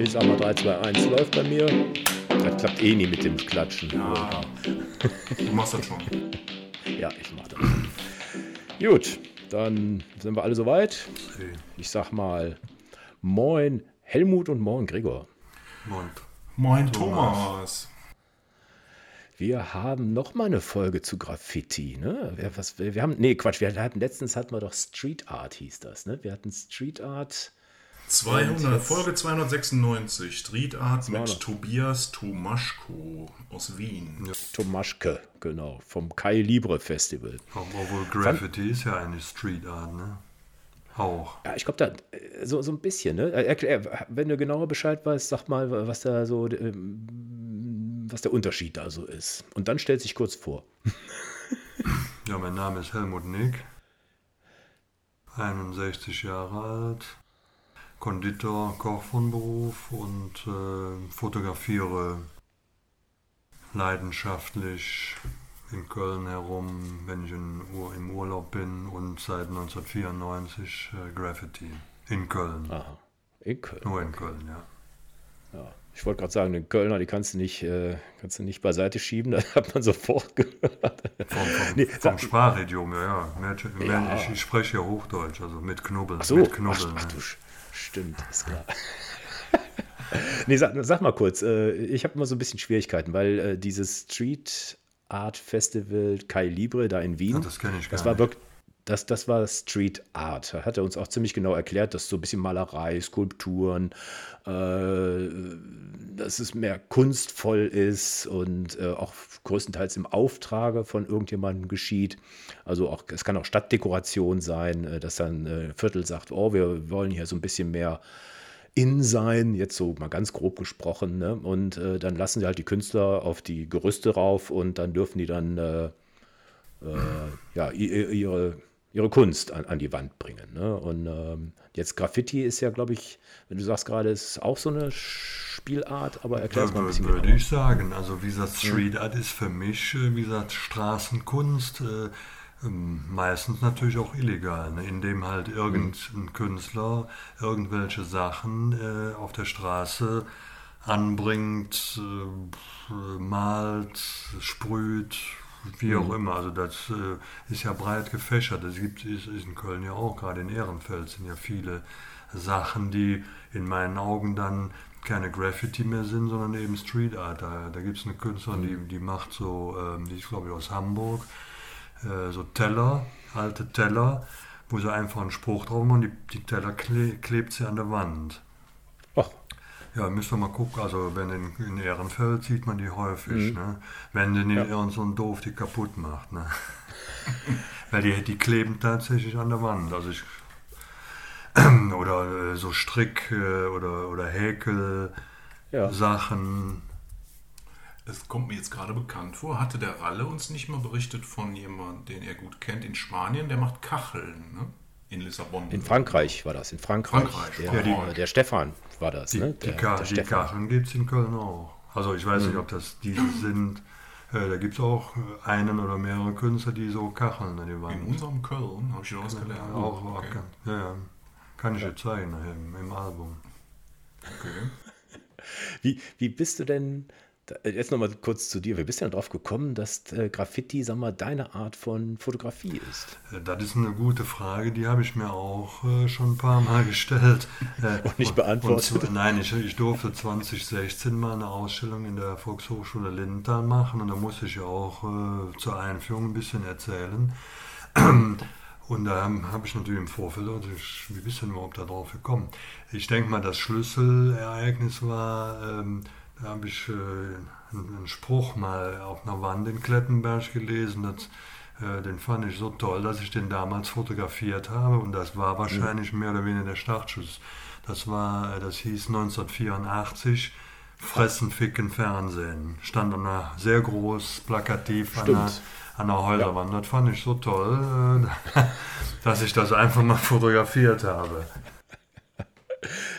Ich sag mal 3, 2, 1 läuft bei mir. Das klappt eh nie mit dem Klatschen. Ja. Du machst das schon. Ja, ich mach das. Gut, dann sind wir alle soweit. Ich sag mal Moin Helmut und Moin Gregor. Moin. Moin Thomas. Thomas. Wir haben noch mal eine Folge zu Graffiti, ne? Wir, was, wir, wir haben, nee, Quatsch, wir hatten, letztens hatten wir doch Street Art, hieß das, ne? Wir hatten Street Art, 200, Folge 296. Street Art 200. mit Tobias Tomaschko aus Wien. Tomaschke, genau, vom Kai Libre Festival. Obwohl Graffiti ist ja eine Street Art, ne? Auch. Ja, ich glaube, da äh, so, so ein bisschen, ne? Erklär, wenn du genauer Bescheid weißt, sag mal, was da so, ähm, was der Unterschied da so ist. Und dann stellt sich kurz vor. Ja, mein Name ist Helmut Nick. 61 Jahre alt. Konditor, Koch von Beruf und äh, fotografiere leidenschaftlich in Köln herum, wenn ich in, im Urlaub bin und seit 1994 äh, Graffiti. In Köln. Aha. In Köln. Nur in Köln, ja. Ja. Ich wollte gerade sagen, den Kölner, die kannst du nicht, äh, kannst du nicht beiseite schieben, das hat man sofort gehört. Vom, vom, Nee, vom Sprachidiom, ja, ja. Mehr, Ja. Ich, ich spreche ja Hochdeutsch, also mit Knubbeln. Ach so, mit ach, Knubbeln. ach ja. Stimmt, ist klar. nee, sag, sag mal kurz, äh, ich habe immer so ein bisschen Schwierigkeiten, weil äh, dieses Street Art Festival Kai Libre da in Wien, Ja, das das war wirklich, das, das war Street Art. Da hat er uns auch ziemlich genau erklärt, dass so ein bisschen Malerei, Skulpturen, äh, dass es mehr kunstvoll ist und äh, auch größtenteils im Auftrage von irgendjemandem geschieht. Also auch, es kann auch Stadtdekoration sein, äh, dass dann äh, Viertel sagt, oh, wir wollen hier so ein bisschen mehr in sein, jetzt so mal ganz grob gesprochen. Ne? Und äh, dann lassen sie halt die Künstler auf die Gerüste rauf und dann dürfen die dann äh, äh, ja, ihre, ihre Kunst an, an die Wand bringen. Ne? Und ähm, jetzt Graffiti ist ja, glaube ich, wenn du sagst gerade, ist auch so eine Spielart, aber erklär es mal ein bisschen Würde genauer. ich sagen. Also wie gesagt, Street Art ist für mich, äh, wie gesagt, Straßenkunst, äh, ähm, meistens natürlich auch illegal, ne? indem halt irgendein Künstler irgendwelche Sachen äh, auf der Straße anbringt, äh, malt, sprüht, wie auch immer. Also das äh, ist ja breit gefächert. Das gibt es ist in Köln ja auch, gerade in Ehrenfeld sind ja viele Sachen, die in meinen Augen dann keine Graffiti mehr sind, sondern eben Street Art. Da, da gibt es eine Künstlerin, die, die macht so, ähm, die ist glaube ich aus Hamburg, äh, so Teller, alte Teller, wo sie einfach einen Spruch drauf machen, die, die Teller kle klebt sie an der Wand. Ja, müsst ihr mal gucken. Also, wenn in, in Ehrenfeld sieht man die häufig. Ne? Wenn du nicht irgend so ein Doof die kaputt macht. Ne? Weil die, die kleben tatsächlich an der Wand. Also ich. Oder äh, so Strick äh, oder, oder Häkel ja. Sachen. Es kommt mir jetzt gerade bekannt vor. Hatte der Ralle uns nicht mal berichtet von jemandem, den er gut kennt in Spanien? Der macht Kacheln, ne? In Lissabon. In Frankreich war das, in Frankreich. Frankreich, Der, ja, die- der Stefan war das, Die, ne? die, Der, Ka der die. Kacheln gibt es in Köln auch. Also ich weiß nicht, ob das diese sind. Äh, da gibt es auch äh, einen oder mehrere Künstler, die so Kacheln an die Wand. In unserem Köln habe ich da was gelernt. Ja, auch, auch okay. kann, ja, ja. kann ich dir zeigen nachher im, im Album. okay. Wie, wie bist du denn, jetzt nochmal kurz zu dir, wie bist du denn drauf gekommen, dass äh, Graffiti, sag mal, deine Art von Fotografie ist? Äh, Das ist eine gute Frage, die habe ich mir auch äh, schon ein paar Mal gestellt. Äh, Und nicht beantwortet. Und, zw- nein, ich, ich durfte 2016 mal eine Ausstellung in der Volkshochschule Lindenthal machen und da musste ich auch äh, zur Einführung ein bisschen erzählen. Und da habe hab ich natürlich im Vorfeld, also ich, wie bist du denn überhaupt darauf gekommen? Ich denke mal, das Schlüsselereignis war, ähm, da habe ich äh, einen, Spruch mal auf einer Wand in Klettenberg gelesen, das, äh, den fand ich so toll, dass ich den damals fotografiert habe und das war wahrscheinlich mehr oder weniger der Startschuss. Das war, äh, das hieß 1984, Fressen, Ficken, Fernsehen. Stand an einer sehr groß, plakativ an einer, an einer Häuserwand. Das fand ich so toll, dass ich das einfach mal fotografiert habe.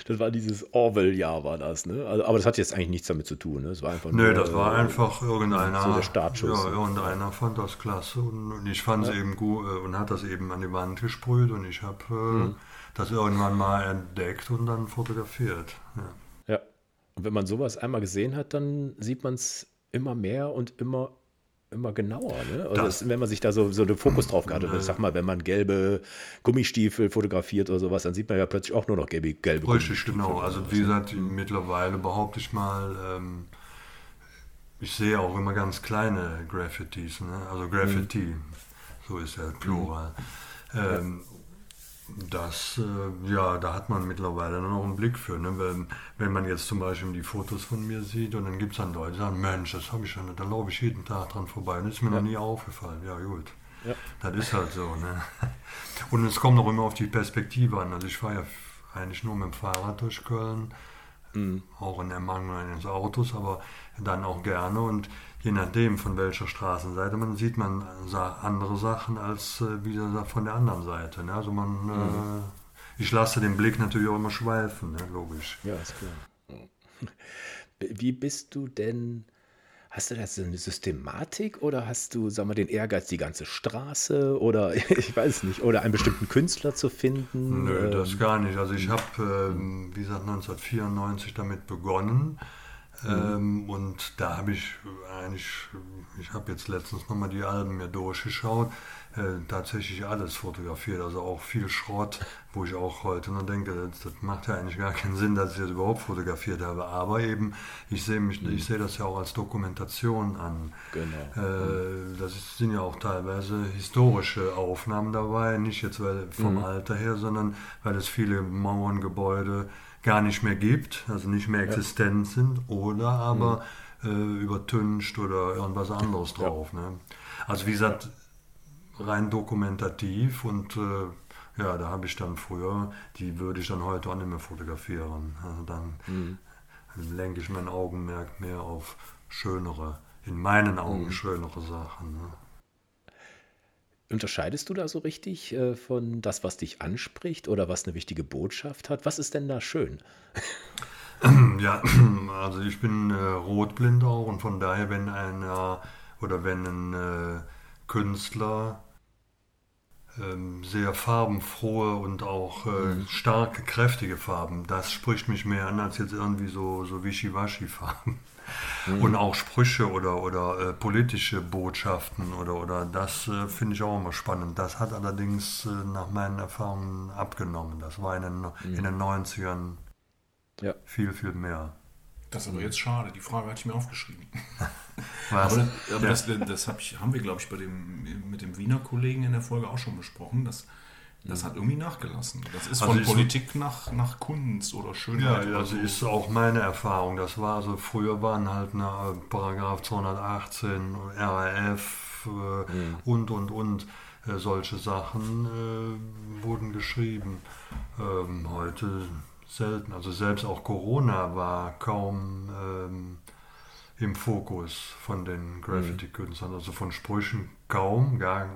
Das war dieses Orwell-Jahr, war das, ne? Also, aber das hat jetzt eigentlich nichts damit zu tun, ne? Es war einfach Nö, nur, das war äh, einfach irgendeiner. so der Startschuss. Ja, irgendeiner fand das klasse und, und ich fand es eben gut äh, und hat das eben an die Wand gesprüht und ich habe äh, Mhm. das irgendwann mal entdeckt und dann fotografiert. Ja. Ja, Und wenn man sowas einmal gesehen hat, dann sieht man es immer mehr und immer, immer genauer. Ne? Also Das- wenn man sich da so, so den Fokus drauf hat, ich sag mal, wenn man gelbe Gummistiefel fotografiert oder sowas, dann sieht man ja plötzlich auch nur noch gelbe, gelbe Richtig, genau. Also wie ne? gesagt, mittlerweile behaupte ich mal, ähm, ich sehe auch immer ganz kleine Graffitis, ne? also Graffiti, so ist der Plural. Ähm, das, äh, ja, da hat man mittlerweile dann auch einen Blick für. Ne? Wenn, wenn man jetzt zum Beispiel die Fotos von mir sieht und dann gibt es dann Leute, die sagen, Mensch, das habe ich schon, da laufe ich jeden Tag dran vorbei und das ist mir noch nie aufgefallen. Ja, gut. Ja. Das ist halt so. Ne? Und es kommt auch immer auf die Perspektive an. Also ich fahre ja eigentlich nur mit dem Fahrrad durch Köln, auch in Ermangelung eines Autos, aber dann auch gerne. Und je nachdem, von welcher Straßenseite man sieht, man andere Sachen als äh, wie gesagt, von der anderen Seite. Ne? Also man, äh, ich lasse den Blick natürlich auch immer schweifen, ne? logisch. Ja, ist klar. Wie bist du denn? Hast du da so eine Systematik oder hast du, sag mal, den Ehrgeiz, die ganze Straße oder ich weiß nicht, oder einen bestimmten Künstler zu finden? Nö, Ähm, das gar nicht. Also ich habe, ähm, wie gesagt, 1994 damit begonnen. Ähm, und da habe ich eigentlich, ich habe jetzt letztens nochmal die Alben mir durchgeschaut, äh, tatsächlich alles fotografiert, also auch viel Schrott, wo ich auch heute noch denke, das, das macht ja eigentlich gar keinen Sinn, dass ich das überhaupt fotografiert habe. Aber eben, ich sehe mich, ich sehe das ja auch als Dokumentation an. Genau. Äh, das sind ja auch teilweise historische Aufnahmen dabei, nicht jetzt weil vom Alter her, sondern weil es viele Mauern, Gebäude gar nicht mehr gibt, also nicht mehr existent sind oder aber äh, übertüncht oder irgendwas anderes drauf. Ne? Also wie gesagt, rein dokumentativ und äh, ja, da habe ich dann früher, die würde ich dann heute auch nicht mehr fotografieren. Also dann lenke ich mein Augenmerk mehr auf schönere, in meinen Augen schönere Sachen. Ne? Unterscheidest du da so richtig äh, von das, was dich anspricht oder was eine wichtige Botschaft hat? Was ist denn da schön? Ja, also ich bin äh, rotblind auch und von daher, wenn einer oder wenn ein äh, Künstler sehr farbenfrohe und auch äh, starke, kräftige Farben, das spricht mich mehr an als jetzt irgendwie so, so Wischiwaschi-Farben. Und auch Sprüche oder, oder äh, politische Botschaften oder, oder das äh, finde ich auch immer spannend. Das hat allerdings äh, nach meinen Erfahrungen abgenommen. Das war in den, in den 90ern Ja. viel, viel mehr. Das ist aber jetzt schade. Die Frage hatte ich mir aufgeschrieben. Was? Aber, das, aber das, das hab ich, haben wir, glaube ich, bei dem, mit dem Wiener Kollegen in der Folge auch schon besprochen. Das, das hat irgendwie nachgelassen. Das ist Also von Politik nach, nach Kunst oder Ja, Schönheit. oder also so. ist auch meine Erfahrung. Das war also früher waren halt eine Paragraph 218 RAF äh, und und und äh, solche Sachen äh, wurden geschrieben. Ähm, heute selten. Also selbst auch Corona war kaum ähm, im Fokus von den Graffiti-Künstlern. Also von Sprüchen kaum, gar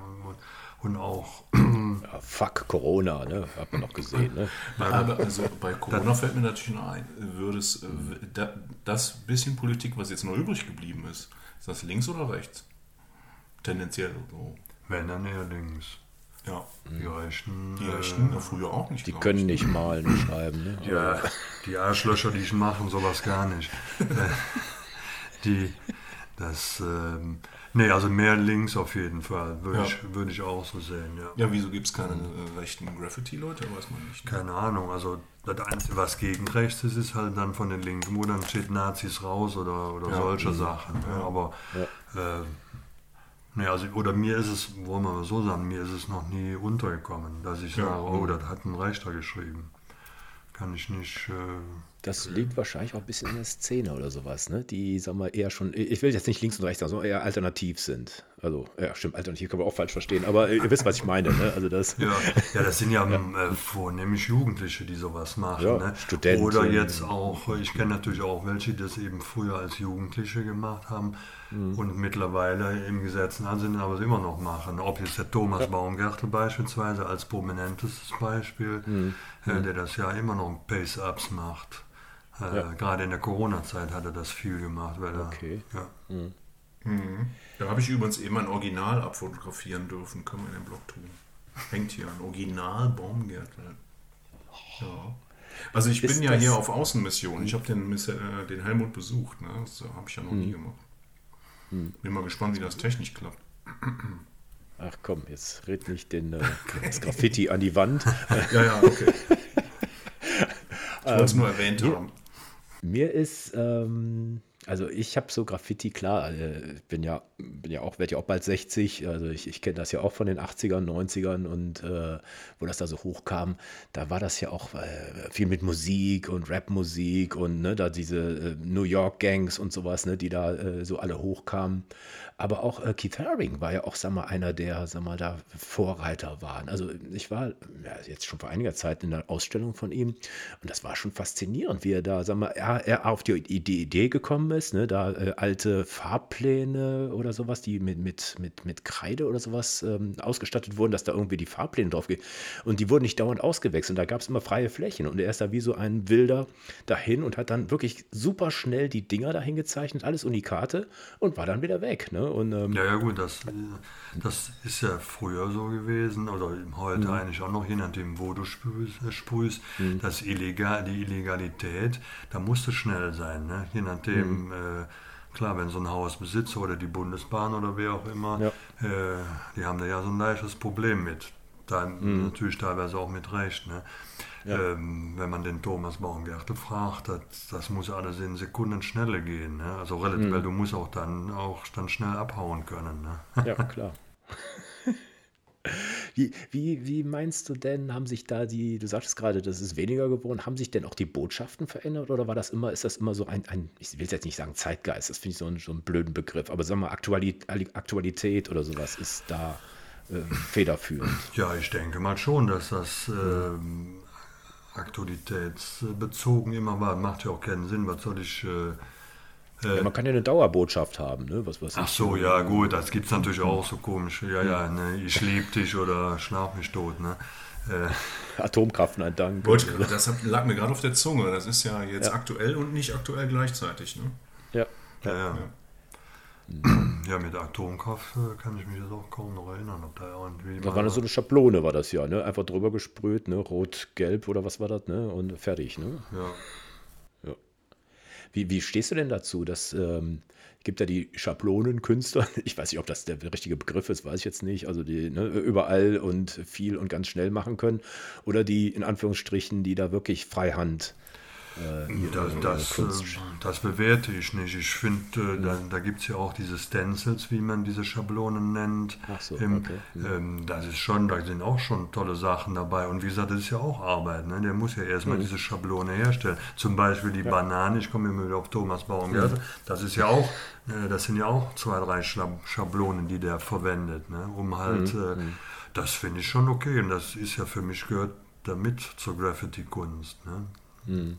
und auch Ja, fuck Corona, ne? Hat man noch gesehen, ne? Aber also bei Corona fällt mir natürlich noch ein, würde es, da- das bisschen Politik, was jetzt noch übrig geblieben ist, ist das links oder rechts? Tendenziell so. wenn dann eher links. Ja. Die Rechten. Die äh, Rechten, ja, früher auch nicht. Die können ich. nicht malen und schreiben, ne? Ja, die Arschlöcher, die ich machen, sowas gar nicht. Äh, die, das, ähm, nee, also mehr links auf jeden Fall, würde Ja. ich, würde ich auch so sehen, ja. Ja, wieso gibt es keine äh, rechten Graffiti-Leute? Weiß man nicht. Keine Ahnung, also das Einzige, was gegen rechts ist, ist halt dann von den Linken, wo dann steht Nazis raus oder, oder Ja. solche Sachen. Ja, aber, äh, nee, also, oder mir ist es, wollen wir mal so sagen, mir ist es noch nie untergekommen, dass ich Ja. sage, oh, das hat ein Rechter geschrieben. Kann ich nicht, äh, Das liegt wahrscheinlich auch ein bisschen in der Szene oder sowas, ne? Die, sag mal, eher schon, ich will jetzt nicht links und rechts sagen, sondern eher alternativ sind. Also, ja, stimmt, alternativ kann man auch falsch verstehen, aber ihr wisst, was ich meine, ne? Also das. Ja, ja das sind ja, Äh, vornehmlich Jugendliche, die sowas machen. Ja, ne? Studenten. Oder jetzt auch, ich kenne natürlich auch welche, die das eben früher als Jugendliche gemacht haben Mhm. und mittlerweile im Gesetzen sind, aber es immer noch machen. Ob jetzt der Thomas Baumgartel beispielsweise als prominentes Beispiel, Mhm. äh, der das ja immer noch Pace-Ups macht. Äh, Ja. Gerade in der Corona-Zeit hat er das viel gemacht, weil er, Okay. ja. Mhm. Da habe ich übrigens eben ein Original abfotografieren dürfen. Können wir in den Blog tun. Hängt hier ein Original Baumgärtel. Ja. Also ich Ist bin ja hier auf Außenmission. Ich habe den, äh, den Helmut besucht. Ne? Das habe ich ja noch nie gemacht. Bin mal gespannt, wie das technisch klappt. Ach komm, jetzt red nicht den, äh, das Graffiti an die Wand. Ja, ja, okay. Ich wollte es nur erwähnt haben. Mir ist, ähm, also ich habe so Graffiti, klar, äh, bin ja, bin ja auch, werde ja auch bald 60, also ich, ich kenne das ja auch von den 80ern, 90ern und äh, wo das da so hochkam, da war das ja auch äh, viel mit Musik und Rapmusik und ne, da diese äh, New York Gangs und sowas, ne, die da äh, so alle hochkamen. Aber auch äh, Keith Haring war ja auch, sag mal, einer, der, sag mal, da Vorreiter waren. Also ich war ja, jetzt schon vor einiger Zeit in einer Ausstellung von ihm und das war schon faszinierend, wie er da, sag mal, er, er auf die, die Idee gekommen ist, ne, da äh, alte Farbpläne oder sowas, die mit, mit, mit, mit Kreide oder sowas ähm, ausgestattet wurden, dass da irgendwie die Farbpläne drauf gehen. Und die wurden nicht dauernd ausgewechselt. Da gab es immer freie Flächen. Und er ist da wie so ein Wilder dahin und hat dann wirklich super schnell die Dinger dahin gezeichnet, alles Unikate und war dann wieder weg. Ne? Und ähm, Ja, ja gut, das, das ist ja früher so gewesen oder heute eigentlich auch noch, je nachdem, wo du sprühst, äh, sprühst das Illegal, die Illegalität, da musst du schnell sein, ne? je nachdem, äh, klar, wenn so ein Hausbesitzer oder die Bundesbahn oder wer auch immer, Ja. äh, die haben da ja so ein leichtes Problem mit. Da natürlich teilweise auch mit Recht. Ne? Ähm, wenn man den Thomas Baumgärtel fragt, das, das muss alles in Sekunden schneller gehen. Ne? Also relativ, weil du musst auch dann auch dann schnell abhauen können. Ne? Ja, klar. Wie, wie, wie meinst du denn, haben sich da die, du sagtest gerade, das ist weniger geworden, haben sich denn auch die Botschaften verändert oder war das immer, ist das immer so ein, ein ich will jetzt nicht sagen Zeitgeist, das finde ich so, ein, so einen blöden Begriff, aber sagen wir Aktualität, Aktualität oder sowas ist da äh, federführend. Ja, ich denke mal schon, dass das ähm, aktualitätsbezogen immer war. Macht ja auch keinen Sinn. Was soll ich. Äh, Ja, man kann ja eine Dauerbotschaft haben, ne? Was, was ach so, ja, gut, das gibt es natürlich auch so komisch. Ja, ja, ne, ich lieb dich oder schlaf mich tot. Ne? Äh, Atomkraft, nein, Dank. Wollte, das lag mir gerade auf der Zunge. Das ist ja jetzt aktuell und nicht aktuell gleichzeitig. Ne? Ja. ja, ja. ja, mit Atomkraft äh, kann ich mich jetzt auch kaum noch erinnern, ob da irgendwie. Mal- war so eine Schablone, war das ja, ne? Einfach drüber gesprüht, ne? Rot, gelb oder was war das, ne? Und fertig, ne? ja. Wie, wie stehst du denn dazu? Das ähm, gibt ja die Schablonenkünstler. Ich weiß nicht, ob das der richtige Begriff ist, weiß ich jetzt nicht. Also die ne, überall und viel und ganz schnell machen können. Oder die in Anführungsstrichen, die da wirklich Freihand. Äh, Das, das, äh, das bewerte ich nicht. Ich finde, äh, da, da gibt es ja auch diese Stencils, wie man diese Schablonen nennt. Ach so, Im, okay. ähm, das ist schon, da sind auch schon tolle Sachen dabei. Und wie gesagt, das ist ja auch Arbeit. Ne? Der muss ja erstmal diese Schablone herstellen. Zum Beispiel die Banane, ich komme immer wieder auf Thomas Baumgärtel, das ist ja auch, äh, das sind ja auch zwei, drei Schablonen, die der verwendet, ne? um halt, äh, das finde ich schon okay. Und das ist ja für mich gehört damit zur Graffiti-Kunst. Ne? Ja.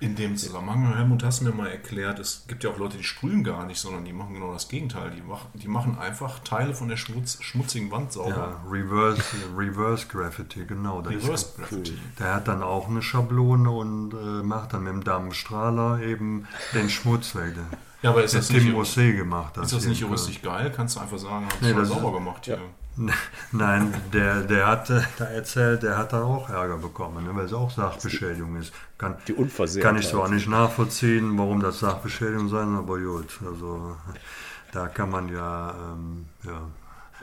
In dem Zusammenhang, Helmut, hast du mir mal erklärt, es gibt ja auch Leute, die sprühen gar nicht, sondern die machen genau das Gegenteil. Die machen, die machen einfach Teile von der Schmutz, schmutzigen Wand sauber. Ja, Reverse, Reverse Graffiti, genau. Das Reverse ist, Graffiti. der hat dann auch eine Schablone und äh, macht dann mit dem Dampfstrahler eben den Schmutz weg. Ja, aber ist das, Tim nicht, Mossé gemacht. ist das nicht juristisch geil? Kannst du einfach sagen, hab Nee, das sauber ist- gemacht hier. Nein, der, der hat äh, da erzählt, der hat da auch Ärger bekommen, ne, weil es auch Sachbeschädigung ist. Kann, Die Unversehrtheit. kann ich zwar nicht nachvollziehen, warum das Sachbeschädigung sein, aber gut. Also da kann man ja, ähm, ja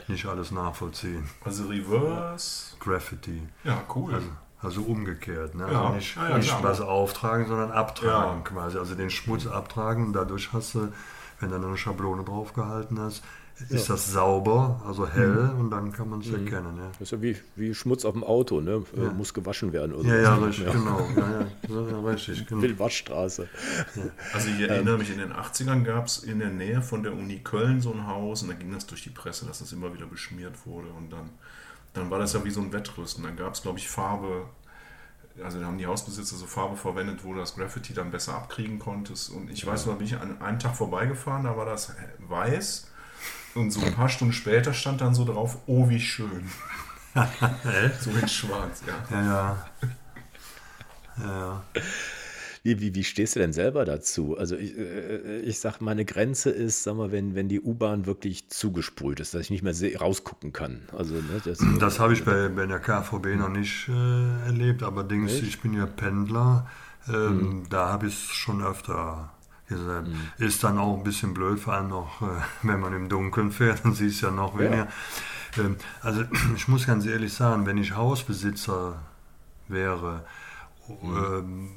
nicht alles nachvollziehen. Also Reverse. Graffiti. Ja, cool. Also, also umgekehrt, ne? Ja, also nicht, ja, ja, nicht klar. was auftragen, sondern abtragen Ja. quasi. Also den Schmutz abtragen und dadurch hast du, wenn du eine Schablone draufgehalten hast, ist das sauber, also hell Mhm. und dann kann man es erkennen. Ja. Das ist ja wie, wie Schmutz auf dem Auto, ne? Äh, Ja. Muss gewaschen werden. Oder Ja, ja, so. richtig, genau. Ja, ja, ja, ja, richtig, genau. Wildwaschstraße. Also ich erinnere mich, in den 80ern gab es in der Nähe von der Uni Köln so ein Haus und da ging das durch die Presse, dass das immer wieder beschmiert wurde und dann, dann war das ja wie so ein Wettrüsten. Dann gab es, glaube ich, Farbe, also da haben die Hausbesitzer so Farbe verwendet, wo du das Graffiti dann besser abkriegen konntest und ich weiß, noch, da bin ich an einem Tag vorbeigefahren, da war das weiß und so ein paar Stunden später stand dann so drauf, oh wie schön. so in schwarz. Ja, ja. Ja, ja. Wie, wie, wie stehst du denn selber dazu? Also ich, äh, ich sag, meine Grenze ist, sag mal, wenn, wenn die U-Bahn wirklich zugesprüht ist, dass ich nicht mehr rausgucken kann. Also, ne, das, das habe ich bei, bei der KVB noch nicht äh, erlebt, allerdings, Echt? ich bin ja Pendler, ähm, mhm. da habe ich es schon öfter gesagt. Mhm. Ist dann auch ein bisschen blöd, vor allem noch, äh, wenn man im Dunkeln fährt, dann siehst du ja noch weniger. Ja. Ähm, also ich muss ganz ehrlich sagen, wenn ich Hausbesitzer wäre, mhm. ähm,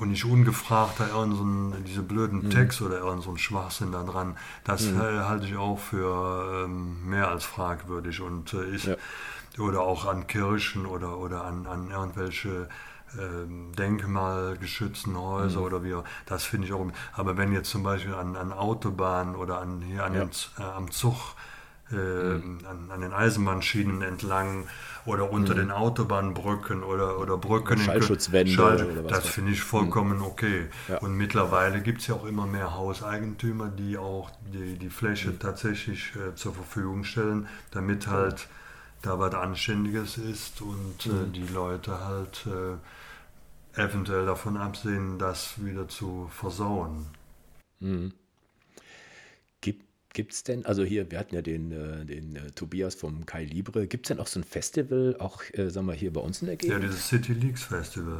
und nicht ungefragt da irgend diese blöden mhm. Text oder irgend so ein Schwachsinn da dran, das mhm. halte ich auch für ähm, mehr als fragwürdig und äh, ich, ja. oder auch an Kirchen oder, oder an, an irgendwelche ähm, denkmalgeschützten Häuser mhm. oder wie, das finde ich auch, aber wenn jetzt zum Beispiel an, an Autobahnen oder an, hier an ja. den, äh, am Zug, äh, mhm. an, an den Eisenbahnschienen entlang, oder unter mhm. den Autobahnbrücken oder, oder Brücken. Schallschutzwände. Schall, das finde ich vollkommen mhm. okay. Ja. Und mittlerweile gibt es ja auch immer mehr Hauseigentümer, die auch die, die Fläche mhm. tatsächlich äh, zur Verfügung stellen, damit halt da was Anständiges ist und äh, mhm. die Leute halt äh, eventuell davon absehen, das wieder zu versauen. Mhm. Gibt es denn, also hier, wir hatten ja den, äh, den äh, Tobias vom Kai Libre, gibt es denn auch so ein Festival, auch, äh, sagen wir, hier bei uns in der Gegend? Ja, dieses City Leaks Festival.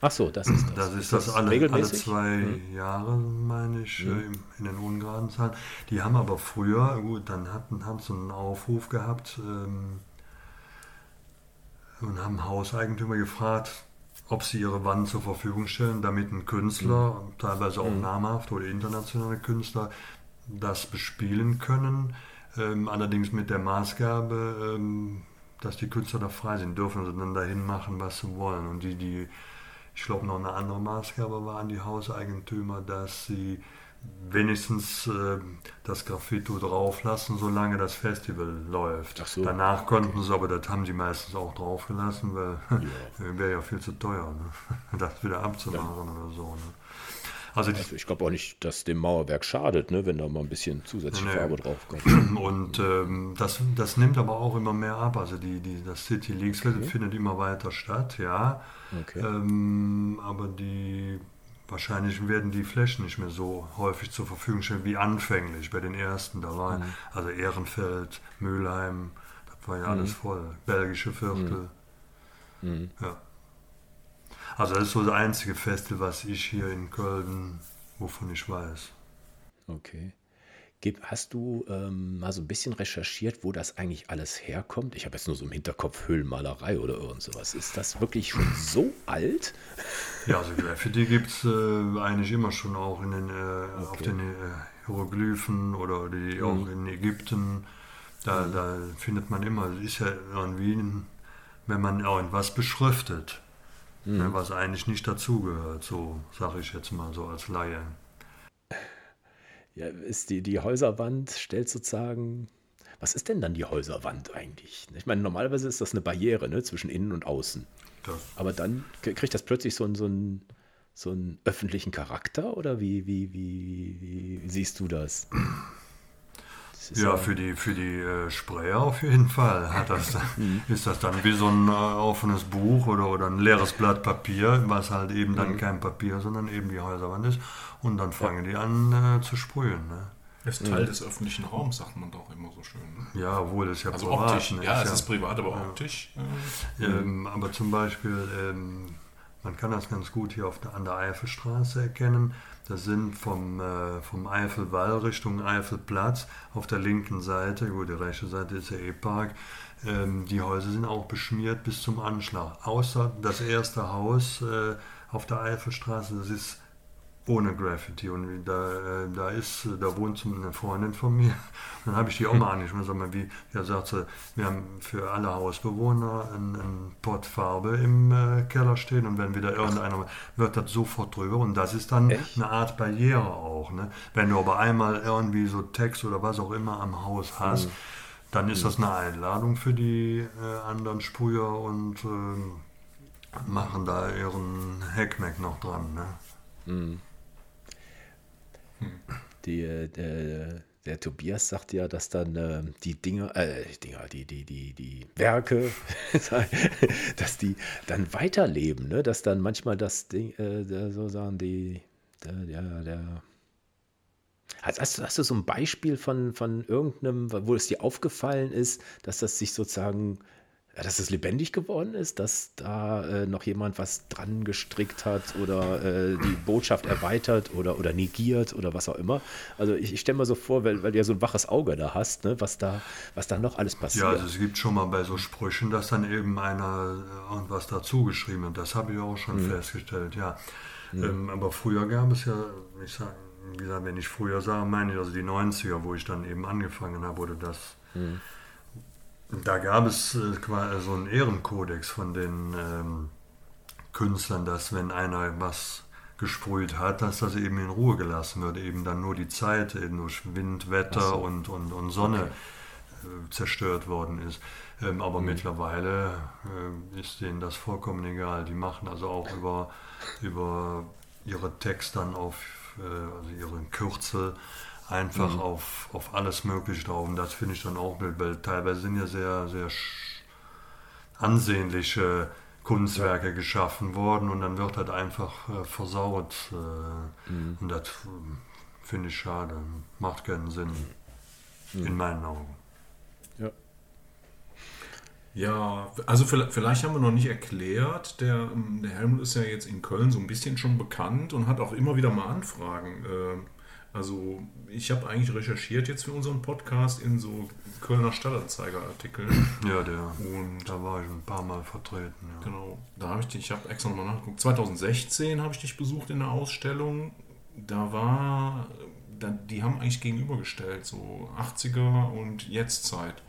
Ach so, das ist das. Das ist das, das alle, alle, zwei mhm. Jahre, meine ich, mhm. in den ungeraden Zahlen. Die haben aber früher, gut, dann hatten, haben sie einen Aufruf gehabt ähm, und haben Hauseigentümer gefragt, ob sie ihre Wand zur Verfügung stellen, damit ein Künstler, mhm. teilweise auch mhm. namhaft oder internationale Künstler, das bespielen können, ähm, allerdings mit der Maßgabe, ähm, dass die Künstler da frei sind, dürfen sie dann dahin machen, was sie wollen. Und die, die ich glaube, noch eine andere Maßgabe war an die Hauseigentümer, dass sie wenigstens äh, das Graffito drauflassen, solange das Festival läuft. So, Danach konnten okay. sie, aber das haben sie meistens auch draufgelassen, weil ja. wäre ja viel zu teuer, ne? das wieder abzumachen ja. oder so. Ne? Also, also ich glaube auch nicht, dass dem Mauerwerk schadet, ne, wenn da mal ein bisschen zusätzliche nee. Farbe drauf kommt. Und ähm, das, das nimmt aber auch immer mehr ab. Also die, die, das City Leagues okay. findet immer weiter statt, ja. Okay. Ähm, aber die wahrscheinlich werden die Flächen nicht mehr so häufig zur Verfügung stehen wie anfänglich bei den ersten. Da war mhm. also Ehrenfeld, Mülheim, das war ja mhm. alles voll. Belgische Viertel. Mhm. Ja. Also das ist so das einzige Festival, was ich hier in Köln, wovon ich weiß. Okay. Hast du ähm, mal so ein bisschen recherchiert, wo das eigentlich alles herkommt? Ich habe jetzt nur so im Hinterkopf Höhlenmalerei oder irgend sowas. Ist das wirklich schon so alt? Ja, also Graffiti gibt es äh, eigentlich immer schon auch in den, äh, okay. auf den äh, Hieroglyphen oder die, mhm. auch in Ägypten. Da, mhm. da findet man immer, ist ja irgendwie, wenn man irgendwas beschriftet mhm. was eigentlich nicht dazugehört, so sage ich jetzt mal so als Laie. Ja, ist die, die Häuserwand stellt sozusagen. Was ist denn dann die Häuserwand eigentlich? Ich meine, normalerweise ist das eine Barriere ne, zwischen innen und außen. Das. Aber dann kriegt das plötzlich so, einen, so, einen, so einen öffentlichen Charakter oder wie, wie, wie, wie siehst du das? Ja, für die, für die äh, Sprayer auf jeden Fall hat das mhm. ist das dann wie so ein äh, offenes Buch oder, oder ein leeres Blatt Papier, was halt eben dann mhm. kein Papier, sondern eben die Häuserwand ist. Und dann fangen ja. die an äh, zu sprühen. Ne? Das ist Teil mhm. des öffentlichen Raums, sagt man doch immer so schön. Ja, obwohl das ja also privat. Optisch, ne? Ja, es ist privat, aber ja. optisch. Äh, ähm, aber zum Beispiel, ähm, man kann das ganz gut hier auf der, an der Eifelstraße erkennen das sind vom, äh, vom Eifelwall Richtung Eifelplatz auf der linken Seite, gut, die rechte Seite ist der E-Park, ähm, die Häuser sind auch beschmiert bis zum Anschlag. Außer das erste Haus äh, auf der Eifelstraße, das ist ohne Graffiti. Und da, äh, da ist, da wohnt eine Freundin von mir. Und dann habe ich die auch mal angesprochen. Sag mal, wie, ja, sagt sie, wir haben für alle Hausbewohner einen, Pott Farbe im äh, Keller stehen und wenn wieder irgendeiner wird das sofort drüber. Und das ist dann Echt? eine Art Barriere auch. Ne? Wenn du aber einmal irgendwie so Text oder was auch immer am Haus hast, mhm. dann ist das eine Einladung für die äh, anderen Sprüher und äh, machen da ihren Heckmeck noch dran. Ne? Mhm. Die, äh, der Tobias sagt ja, dass dann äh, die Dinger, äh, Dinger, die, die, die, die Werke, dass die dann weiterleben, ne? Dass dann manchmal das Ding, äh, so sagen die, der, der, der Hast, du, hast du so ein Beispiel von, von irgendeinem, wo es dir aufgefallen ist, dass das sich sozusagen dass es lebendig geworden ist, dass da äh, noch jemand was dran gestrickt hat oder äh, die Botschaft erweitert oder, oder negiert oder was auch immer. Also ich, ich stelle mir so vor, weil, weil du ja so ein waches Auge da hast, ne, was, da, was da noch alles passiert. Ja, also es gibt schon mal bei so Sprüchen, dass dann eben einer irgendwas dazu geschrieben hat. Das habe ich auch schon mhm. festgestellt, ja. Mhm. Ähm, aber früher gab es ja, ich sage, wie gesagt, wenn ich früher sage, meine ich also die 90er, wo ich dann eben angefangen habe, wurde das... Mhm da gab es äh, quasi so einen Ehrenkodex von den ähm, Künstlern, dass wenn einer was gesprüht hat, dass das eben in Ruhe gelassen wird, eben dann nur die Zeit eben durch Wind, Wetter so. und, und, und Sonne okay. äh, zerstört worden ist. Ähm, aber mhm. mittlerweile äh, ist denen das vollkommen egal. Die machen also auch über, über ihre Texte dann auf, äh, also ihre Kürzel, einfach mhm. auf, auf alles Mögliche drauf. Und das finde ich dann auch wild, weil teilweise sind ja sehr, sehr ansehnliche Kunstwerke geschaffen worden und dann wird halt einfach äh, versaut. Äh, mhm. Und das äh, finde ich schade. Macht keinen Sinn. Mhm. In meinen Augen. Ja. Ja, also vielleicht haben wir noch nicht erklärt, der, ähm, der Helmut ist ja jetzt in Köln so ein bisschen schon bekannt und hat auch immer wieder mal Anfragen. Äh, also ich habe eigentlich recherchiert jetzt für unseren Podcast in so Kölner Stadtanzeiger-Artikeln. Ja, der. Und da war ich ein paar Mal vertreten. Ja. Genau. Da habe ich dich, ich habe extra nochmal nachgeguckt. 2016 habe ich dich besucht in der Ausstellung. Da war, da, die haben eigentlich gegenübergestellt, so 80er und Jetztzeit.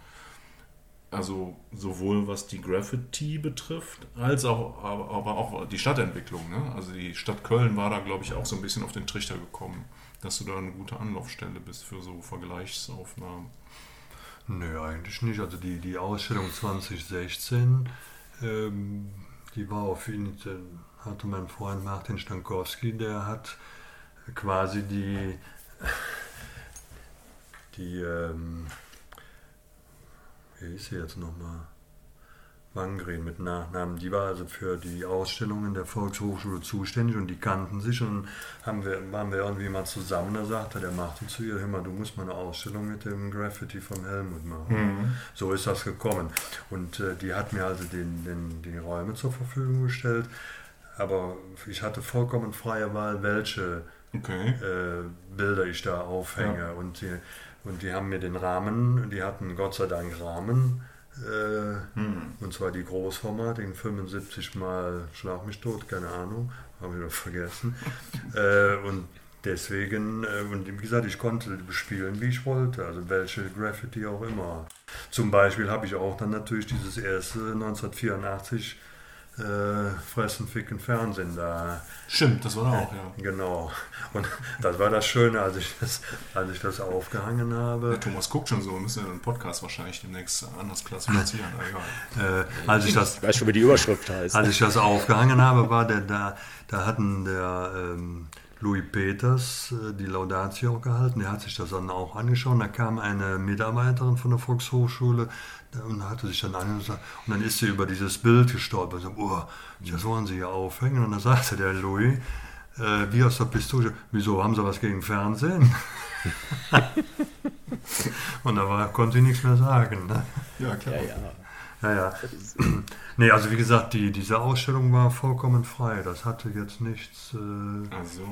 Also sowohl was die Graffiti betrifft, als auch aber, aber auch die Stadtentwicklung. Ne? Also die Stadt Köln war da, glaube ich, auch so ein bisschen auf den Trichter gekommen dass du da eine gute Anlaufstelle bist für so Vergleichsaufnahmen? Nö, eigentlich nicht. Also die, die Ausstellung 2016, ähm, die war auf ihn, hatte mein Freund Martin Stankowski, der hat quasi die, die, ähm, wie ist sie jetzt nochmal? Wangren mit Nachnamen. Die war also für die Ausstellungen der Volkshochschule zuständig und die kannten sich und haben wir, waren wir irgendwie mal zusammen. Da sagte der Martin zu ihr, hör mal, du musst mal eine Ausstellung mit dem Graffiti vom Helmut machen. Mhm. So ist das gekommen. Und äh, die hat mir also den, den, die Räume zur Verfügung gestellt. Aber ich hatte vollkommen freie Wahl, welche okay. äh, Bilder ich da aufhänge. Ja. Und, die, und die haben mir den Rahmen, die hatten Gott sei Dank Rahmen hm. Und zwar die Großformat in 75 mal Schlag mich tot, keine Ahnung, habe ich noch vergessen. äh, und deswegen, äh, und wie gesagt, ich konnte bespielen, wie ich wollte, also welche Graffiti auch immer. Zum Beispiel habe ich auch dann natürlich dieses erste 1984 äh, Fressen, Ficken, Fernsehen da. Stimmt, das war da auch, ja. Genau. Und das war das Schöne, als ich das, als ich das aufgehangen habe. Der Thomas guckt schon so, wir müssen ja den Podcast wahrscheinlich demnächst anders klassifizieren. äh, als ich das, ich weiß schon, wie die Überschrift heißt. Als ich das aufgehangen habe, war der da, da hatten der ähm, Louis Peters äh, die Laudatio gehalten. Der hat sich das dann auch angeschaut. Da kam eine Mitarbeiterin von der Volkshochschule und hatte sich dann angeschaut. Und dann ist sie über dieses Bild gestolpert. Und so, oh, das wollen sie hier aufhängen. Und dann sagte der Louis, äh, wie aus der Pistole, wieso, haben sie was gegen Fernsehen? und da war, konnte ich nichts mehr sagen. Ne? Ja, klar. Ja, ja. Ja, ja. nee, also wie gesagt, die, diese Ausstellung war vollkommen frei. Das hatte jetzt nichts. Äh, also.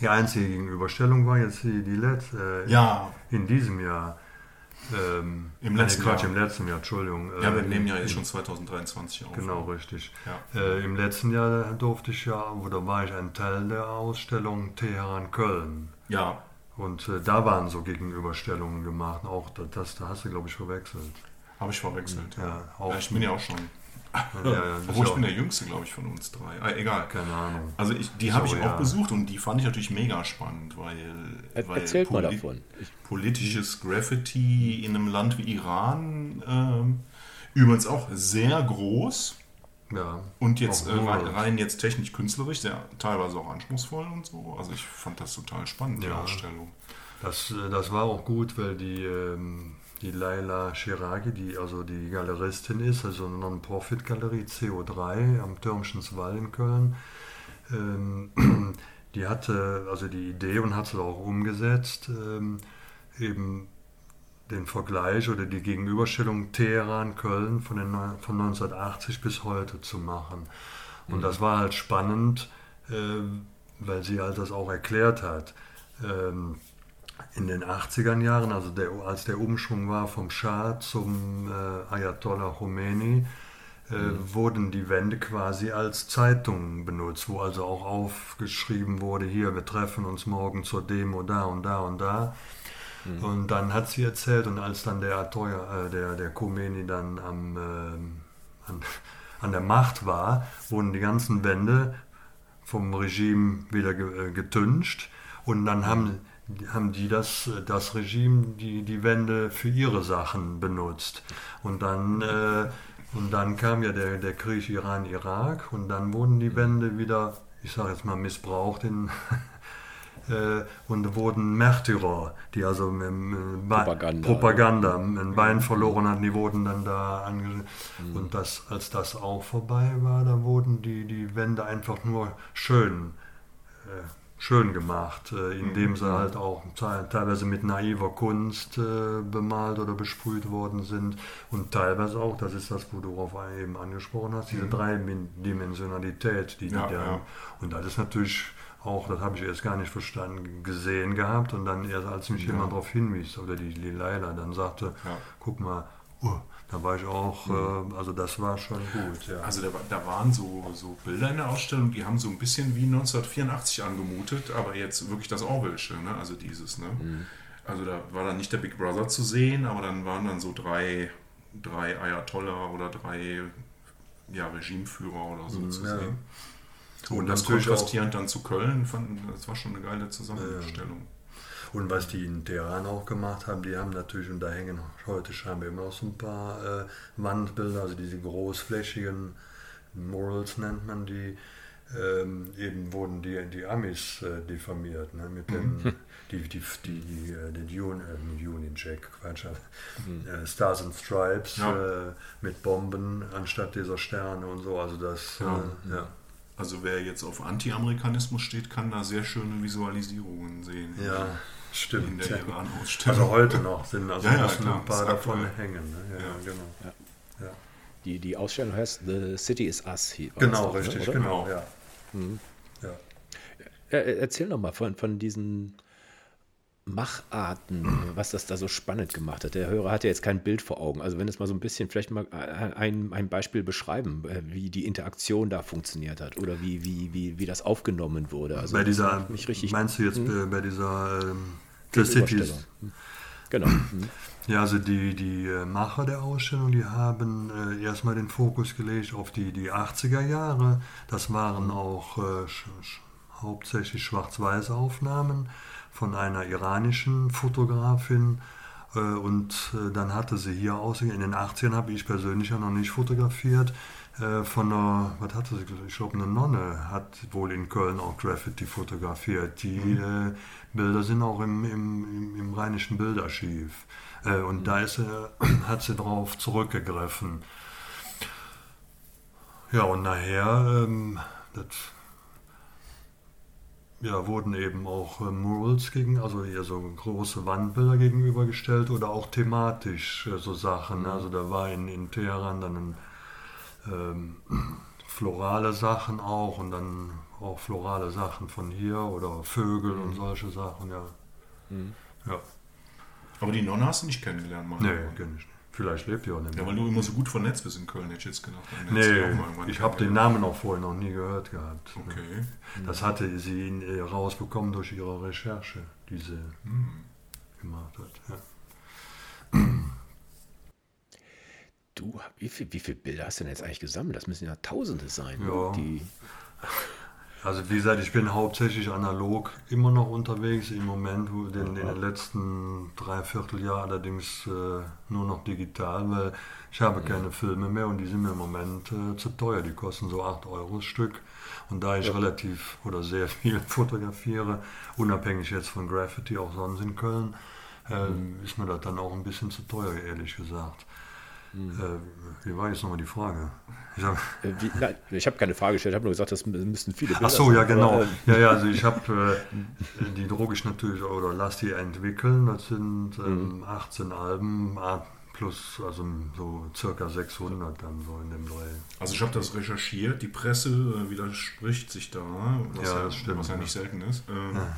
Die einzige Gegenüberstellung war jetzt die, die letzte. Äh, ja. In diesem Jahr. Ähm, Im letzten Quatsch, Jahr. im letzten Jahr, Entschuldigung. Ja, wir äh, nehmen ja jetzt schon 2023 auf. Genau, richtig. Ja. Äh, Im letzten Jahr durfte ich ja, oder war ich ein Teil der Ausstellung Teheran Köln. Ja. Und äh, da waren so Gegenüberstellungen gemacht. Auch das, das da hast du, glaube ich, verwechselt. Habe ich verwechselt, ja. ja, auch, ja ich bin ja auch schon. Ja, ja, Obwohl ich bin der Jüngste, glaube ich, von uns drei. Ah, egal. Keine Ahnung. Also ich, die habe ich auch besucht und die fand ich natürlich mega spannend, weil, er, weil erzählt mal davon. politisches Graffiti in einem Land wie Iran ähm, übrigens auch sehr groß. Ja. Und jetzt äh, rein, rein, jetzt technisch künstlerisch, sehr teilweise auch anspruchsvoll und so. Also ich fand das total spannend, die Ausstellung. Das, äh, das war auch gut, weil die, ähm, die Laila Shiragi, die also die Galeristin ist, also eine Non-Profit-Galerie CO3 am Türmchenswall in Köln, ähm, die hatte also die Idee und hat es auch umgesetzt, ähm, eben den Vergleich oder die Gegenüberstellung Teheran-Köln von, den, von 1980 bis heute zu machen. Und mhm. das war halt spannend, äh, weil sie halt das auch erklärt hat. Ähm, in den 80er Jahren, also der, als der Umschwung war vom Schah zum äh, Ayatollah Khomeini, äh, mhm. wurden die Wände quasi als Zeitungen benutzt, wo also auch aufgeschrieben wurde, hier, wir treffen uns morgen zur Demo da und da und da. Mhm. Und dann hat sie erzählt, und als dann der Atoya, äh, der, der Khomeini dann am, äh, an, an der Macht war, wurden die ganzen Wände vom Regime wieder äh, getüncht und dann haben, haben die das, das Regime die, die Wände für ihre Sachen benutzt. Und dann, äh, und dann kam ja der, der Krieg Iran-Irak und dann wurden die Wände wieder, ich sage jetzt mal, missbraucht in, äh, und wurden Märtyrer, die also mit, Propaganda, Propaganda ein Bein verloren hatten, die wurden dann da angesehen. Mhm. Und das, als das auch vorbei war, da wurden die, die Wände einfach nur schön. Äh, schön gemacht, äh, indem sie mhm. halt auch teilweise mit naiver Kunst äh, bemalt oder besprüht worden sind und teilweise auch, das ist das, wo du darauf eben angesprochen hast, diese mhm. Dreidimensionalität, die ja, die dann, ja. und das ist natürlich auch, das habe ich erst gar nicht verstanden, gesehen gehabt und dann erst als mich ja. jemand darauf hinwies, oder die, die Leila dann sagte, guck mal, uh, da war ich auch, mhm. äh, also das war schon gut. Ja. Also da, da, waren so, so Bilder in der Ausstellung, die haben so ein bisschen wie 1984 angemutet, aber jetzt wirklich das Orwellsche, ne? also dieses. Ne? Mhm. Also da war dann nicht der Big Brother zu sehen, aber dann waren dann so drei, drei Ayatollah oder drei ja, Regimeführer oder so mhm, zu ja. sehen. Und, und das kontrastierend dann zu Köln, fand, das war schon eine geile Zusammenstellung. Und was die in Teheran auch gemacht haben, die haben natürlich, und da hängen heute scheinbar immer noch so ein paar äh, Wandbilder, also diese großflächigen Murals nennt man die, ähm, eben wurden die, die Amis äh, diffamiert, ne, mit dem, mhm. die, die, die, die, äh, den Union, äh, Union Jack, Quatsch, mhm. Äh, Stars and Stripes ja. Äh, mit Bomben anstatt dieser Sterne und so, also das, ja. ja. Also wer jetzt auf Anti-Amerikanismus steht, kann da sehr schöne Visualisierungen sehen. Ja. Stimmt. In der Iran-Ausstellung. Also heute noch sind also ja, ja, ein paar davon hängen. Ne? Ja, ja, genau. Ja. Die, die Ausstellung heißt The City is Us. Genau, ne, richtig, oder? genau. Ja. Mhm. Ja. Erzähl noch mal von, von diesen Macharten, was das da so spannend gemacht hat. Der Hörer hat ja jetzt kein Bild vor Augen. Also wenn es mal so ein bisschen, vielleicht mal ein, ein Beispiel beschreiben, äh, wie die Interaktion da funktioniert hat oder wie, wie, wie, wie das aufgenommen wurde. Also bei dieser, mich richtig, meinst du jetzt hm? bei dieser ähm, The Cities? Hm. Genau. Hm. Ja, also die, die äh, Macher der Ausstellung, die haben äh, erstmal den Fokus gelegt auf die, die 80er Jahre. Das waren auch äh, sch, hauptsächlich Schwarz-Weiß-Aufnahmen von einer iranischen Fotografin. Äh, und äh, dann hatte sie hier aus, in den 80ern habe ich persönlich ja noch nicht fotografiert, äh, von einer, was hatte sie, ich glaube eine Nonne hat wohl in Köln auch Graffiti fotografiert. Die mhm. Bilder sind auch im, im, im rheinischen Bildarchiv. und mhm. da ist, hat sie drauf zurückgegriffen. Ja, und nachher, ähm, das ja, wurden eben auch äh, Murals gegen, also eher so große Wandbilder gegenübergestellt oder auch thematisch äh, so Sachen. Mhm. Also da war in, in Teheran dann ein, ähm, florale Sachen auch und dann auch florale Sachen von hier oder Vögel mhm. und solche Sachen, ja. Mhm. ja. Aber die Nonne hast du nicht kennengelernt, Mann? Nee, kenn ich nicht. Vielleicht lebt ihr auch nicht mehr. Ja, weil du immer so gut vernetzt bist in Köln, hätte ich jetzt gedacht. Nee, ich habe den Namen auch vorher noch nie gehört gehabt. Okay. Das hatte sie äh, rausbekommen durch ihre Recherche, die sie hm. gemacht hat. Ja. Du, wie, viel, wie viele Bilder hast du denn jetzt eigentlich gesammelt? Das müssen ja Tausende sein. Ja. Die Also wie gesagt, ich bin hauptsächlich analog immer noch unterwegs. Im Moment, in, in den letzten Dreivierteljahr allerdings äh, nur noch digital, weil ich habe keine Filme mehr und die sind mir im Moment äh, zu teuer. Die kosten so 8 Euro das Stück. Und da ich ja. relativ oder sehr viel fotografiere, unabhängig jetzt von Graffiti, auch sonst in Köln, äh, mhm. ist mir das dann auch ein bisschen zu teuer, ehrlich gesagt. Mhm. Äh, wie war jetzt nochmal die Frage? Ich habe äh, hab keine Frage gestellt, ich habe nur gesagt, das müssten viele Bilder Ach so, ja genau. ja, ja, also ich habe äh, die drogisch natürlich, oder lass die entwickeln, das sind ähm, mhm. 18 Alben, plus also so circa 600 dann so in dem Dreh. Also ich habe das recherchiert, die Presse äh, widerspricht sich da, was ja, ja, stimmt, was ja nicht selten ist. Ähm, ja,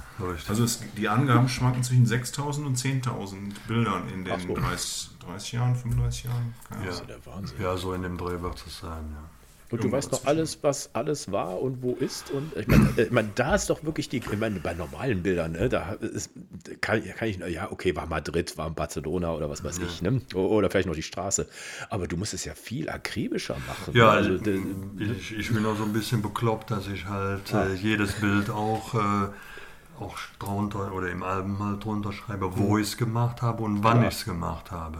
also es, die Angaben schwanken zwischen 6000 und 10.000 Bildern in den so. 30, 30 Jahren, 35 Jahren. Ja. Das ist ja der Wahnsinn. Ja, so in dem Dreh wird es sein, ja. Und du weißt noch alles, was alles war und wo ist. Und ich meine, ich mein, da ist doch wirklich die, ich meine, bei normalen Bildern, ne, da ist, kann, kann ich, ja, okay, war Madrid, war Barcelona oder was weiß ja. ich, ne? Oder vielleicht noch die Straße. Aber du musst es ja viel akribischer machen. Ja, also, ich, ich bin auch so ein bisschen bekloppt, dass ich halt ah. äh, jedes Bild auch. Äh, auch drunter oder im Album halt drunter schreibe, wo mhm. ich es gemacht habe und wann ich es gemacht habe.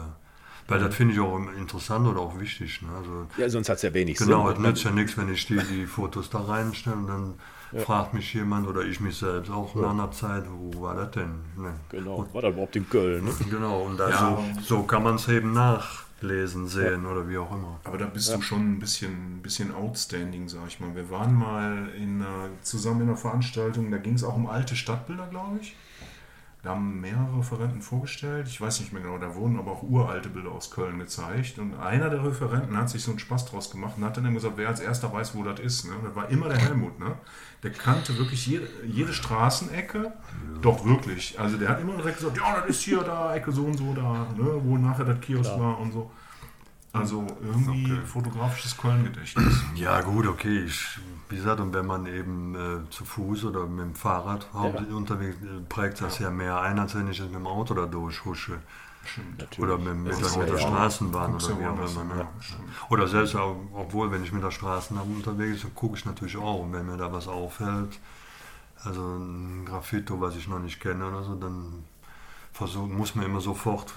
Weil das finde ich auch interessant oder auch wichtig. Ne? Also, ja, sonst hat es ja wenig genau, Sinn. Genau, es nützt ja nichts, wenn ich die, die Fotos da reinstelle und dann ja. fragt mich jemand oder ich mich selbst auch ja. nach einer Zeit, wo war das denn? Ne? Genau, und, war das überhaupt in Köln? Ne? Genau, und also, ja. so, kann man es eben nachlesen, sehen oder wie auch immer. Aber da bist du schon ein bisschen, ein bisschen outstanding, sag ich mal. Wir waren mal in, zusammen in einer Veranstaltung, da ging es auch um alte Stadtbilder, glaube ich. Da haben mehrere Referenten vorgestellt. Ich weiß nicht mehr genau, da wurden aber auch uralte Bilder aus Köln gezeigt. Und einer der Referenten hat sich so einen Spaß draus gemacht und hat dann gesagt, wer als erster weiß, wo das ist. Ne? Das war immer der Helmut. Ne? Der kannte wirklich jede, jede Straßenecke. Ja. Doch wirklich. Also der hat immer direkt gesagt, ja, das ist hier da, Ecke so und so da, ne? wo nachher das Kiosk Klar. war und so. Also irgendwie okay. fotografisches Köln-Gedächtnis. Ja gut, okay. Ich, wie gesagt, und wenn man eben äh, zu Fuß oder mit dem Fahrrad ja. unterwegs äh, prägt das ja. ja. mehr ein, als wenn ich mit dem Auto da durchhusche. Oder mit, mit, der, mit der Straßenbahn oder wie auch immer. Ne? Oder selbst, auch, obwohl, wenn ich mit der Straßenbahn unterwegs bin, gucke ich natürlich auch. Und wenn mir da was auffällt, also ein Graffito, was ich noch nicht kenne oder so, dann versuch, muss man immer sofort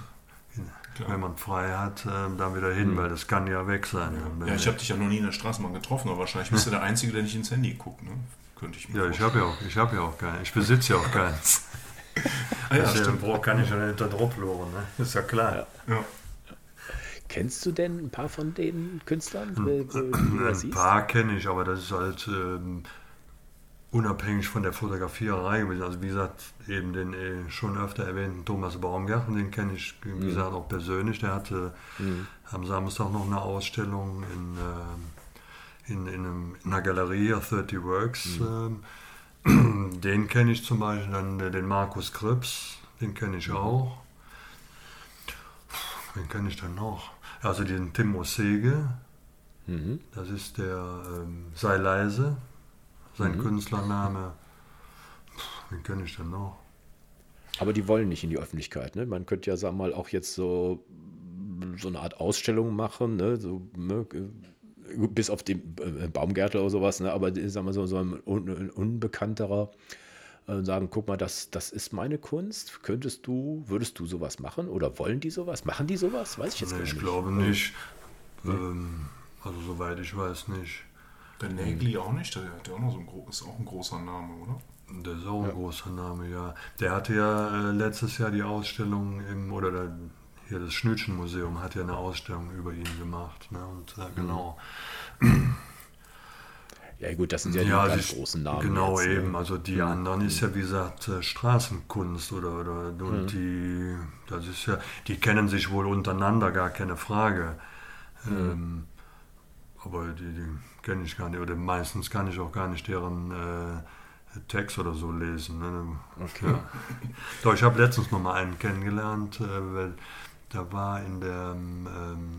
Klar. wenn man frei hat, äh, da wieder hin, mhm. weil das kann ja weg sein. Ja, ja ich habe dich ja noch nie in der Straßenbahn getroffen, aber wahrscheinlich bist du der Einzige, der nicht ins Handy guckt. Ne? Könnte ich mir Ja, ich habe ja, auch, ich ja auch keinen. Ich besitze ja auch keins. ah, ja, das stimmt. Ja, kann ich ja nicht unter Druck loren, ne? ist ja klar. Ja. Kennst du denn ein paar von den Künstlern? Ein, ein paar kenne ich, aber das ist halt ähm, unabhängig von der Fotografierei gewesen. Also wie gesagt, eben den eh schon öfter erwähnten Thomas Baumgarten, den kenne ich, wie mhm. gesagt, auch persönlich. Der hatte mhm. am Samstag noch eine Ausstellung in, äh, in, in, einem, in, einer Galerie, 30 Works. Mhm. Ähm, den kenne ich zum Beispiel, dann äh, den Markus Krips, den kenne ich mhm. auch. Wen kenne ich dann noch? Also den Tim Osege, mhm. das ist der ähm, Sei leise, sein mhm. Künstlername. Puh, wen kenne ich denn noch? Aber die wollen nicht in die Öffentlichkeit. Ne? Man könnte ja, sagen wir mal, auch jetzt so, so eine Art Ausstellung machen, ne? So, ne? bis auf den äh, Baumgärtel oder sowas, ne? aber sagen wir so, so ein un unbekannterer äh, sagen, guck mal, das, das ist meine Kunst. Könntest du, würdest du sowas machen oder wollen die sowas? Machen die sowas? Weiß ich jetzt nee, nicht. Ich glaube nicht. Ähm, also soweit ich weiß nicht. Der Nägli auch nicht, der hat ja auch noch so ein, ist auch ein großer Name, oder? Der ist auch ein ja. großer Name, ja. Der hatte ja äh, letztes Jahr die Ausstellung im, oder der, hier das Schnütchenmuseum hat ja eine Ausstellung über ihn gemacht. Ne? Und äh, genau. Ja gut, das sind ja die ja, ganz großen Namen. Genau jetzt, ne? eben, also die ja. anderen ist ja wie gesagt äh, Straßenkunst oder, oder und mhm. die, das ist ja, die kennen sich wohl untereinander, gar keine Frage. Mhm. Ähm, aber die, die kenne ich gar nicht, oder meistens kann ich auch gar nicht deren äh, Text oder so lesen. Ne? Okay. Ja. Doch, ich habe letztens noch mal einen kennengelernt, äh, weil da war in, der, ähm,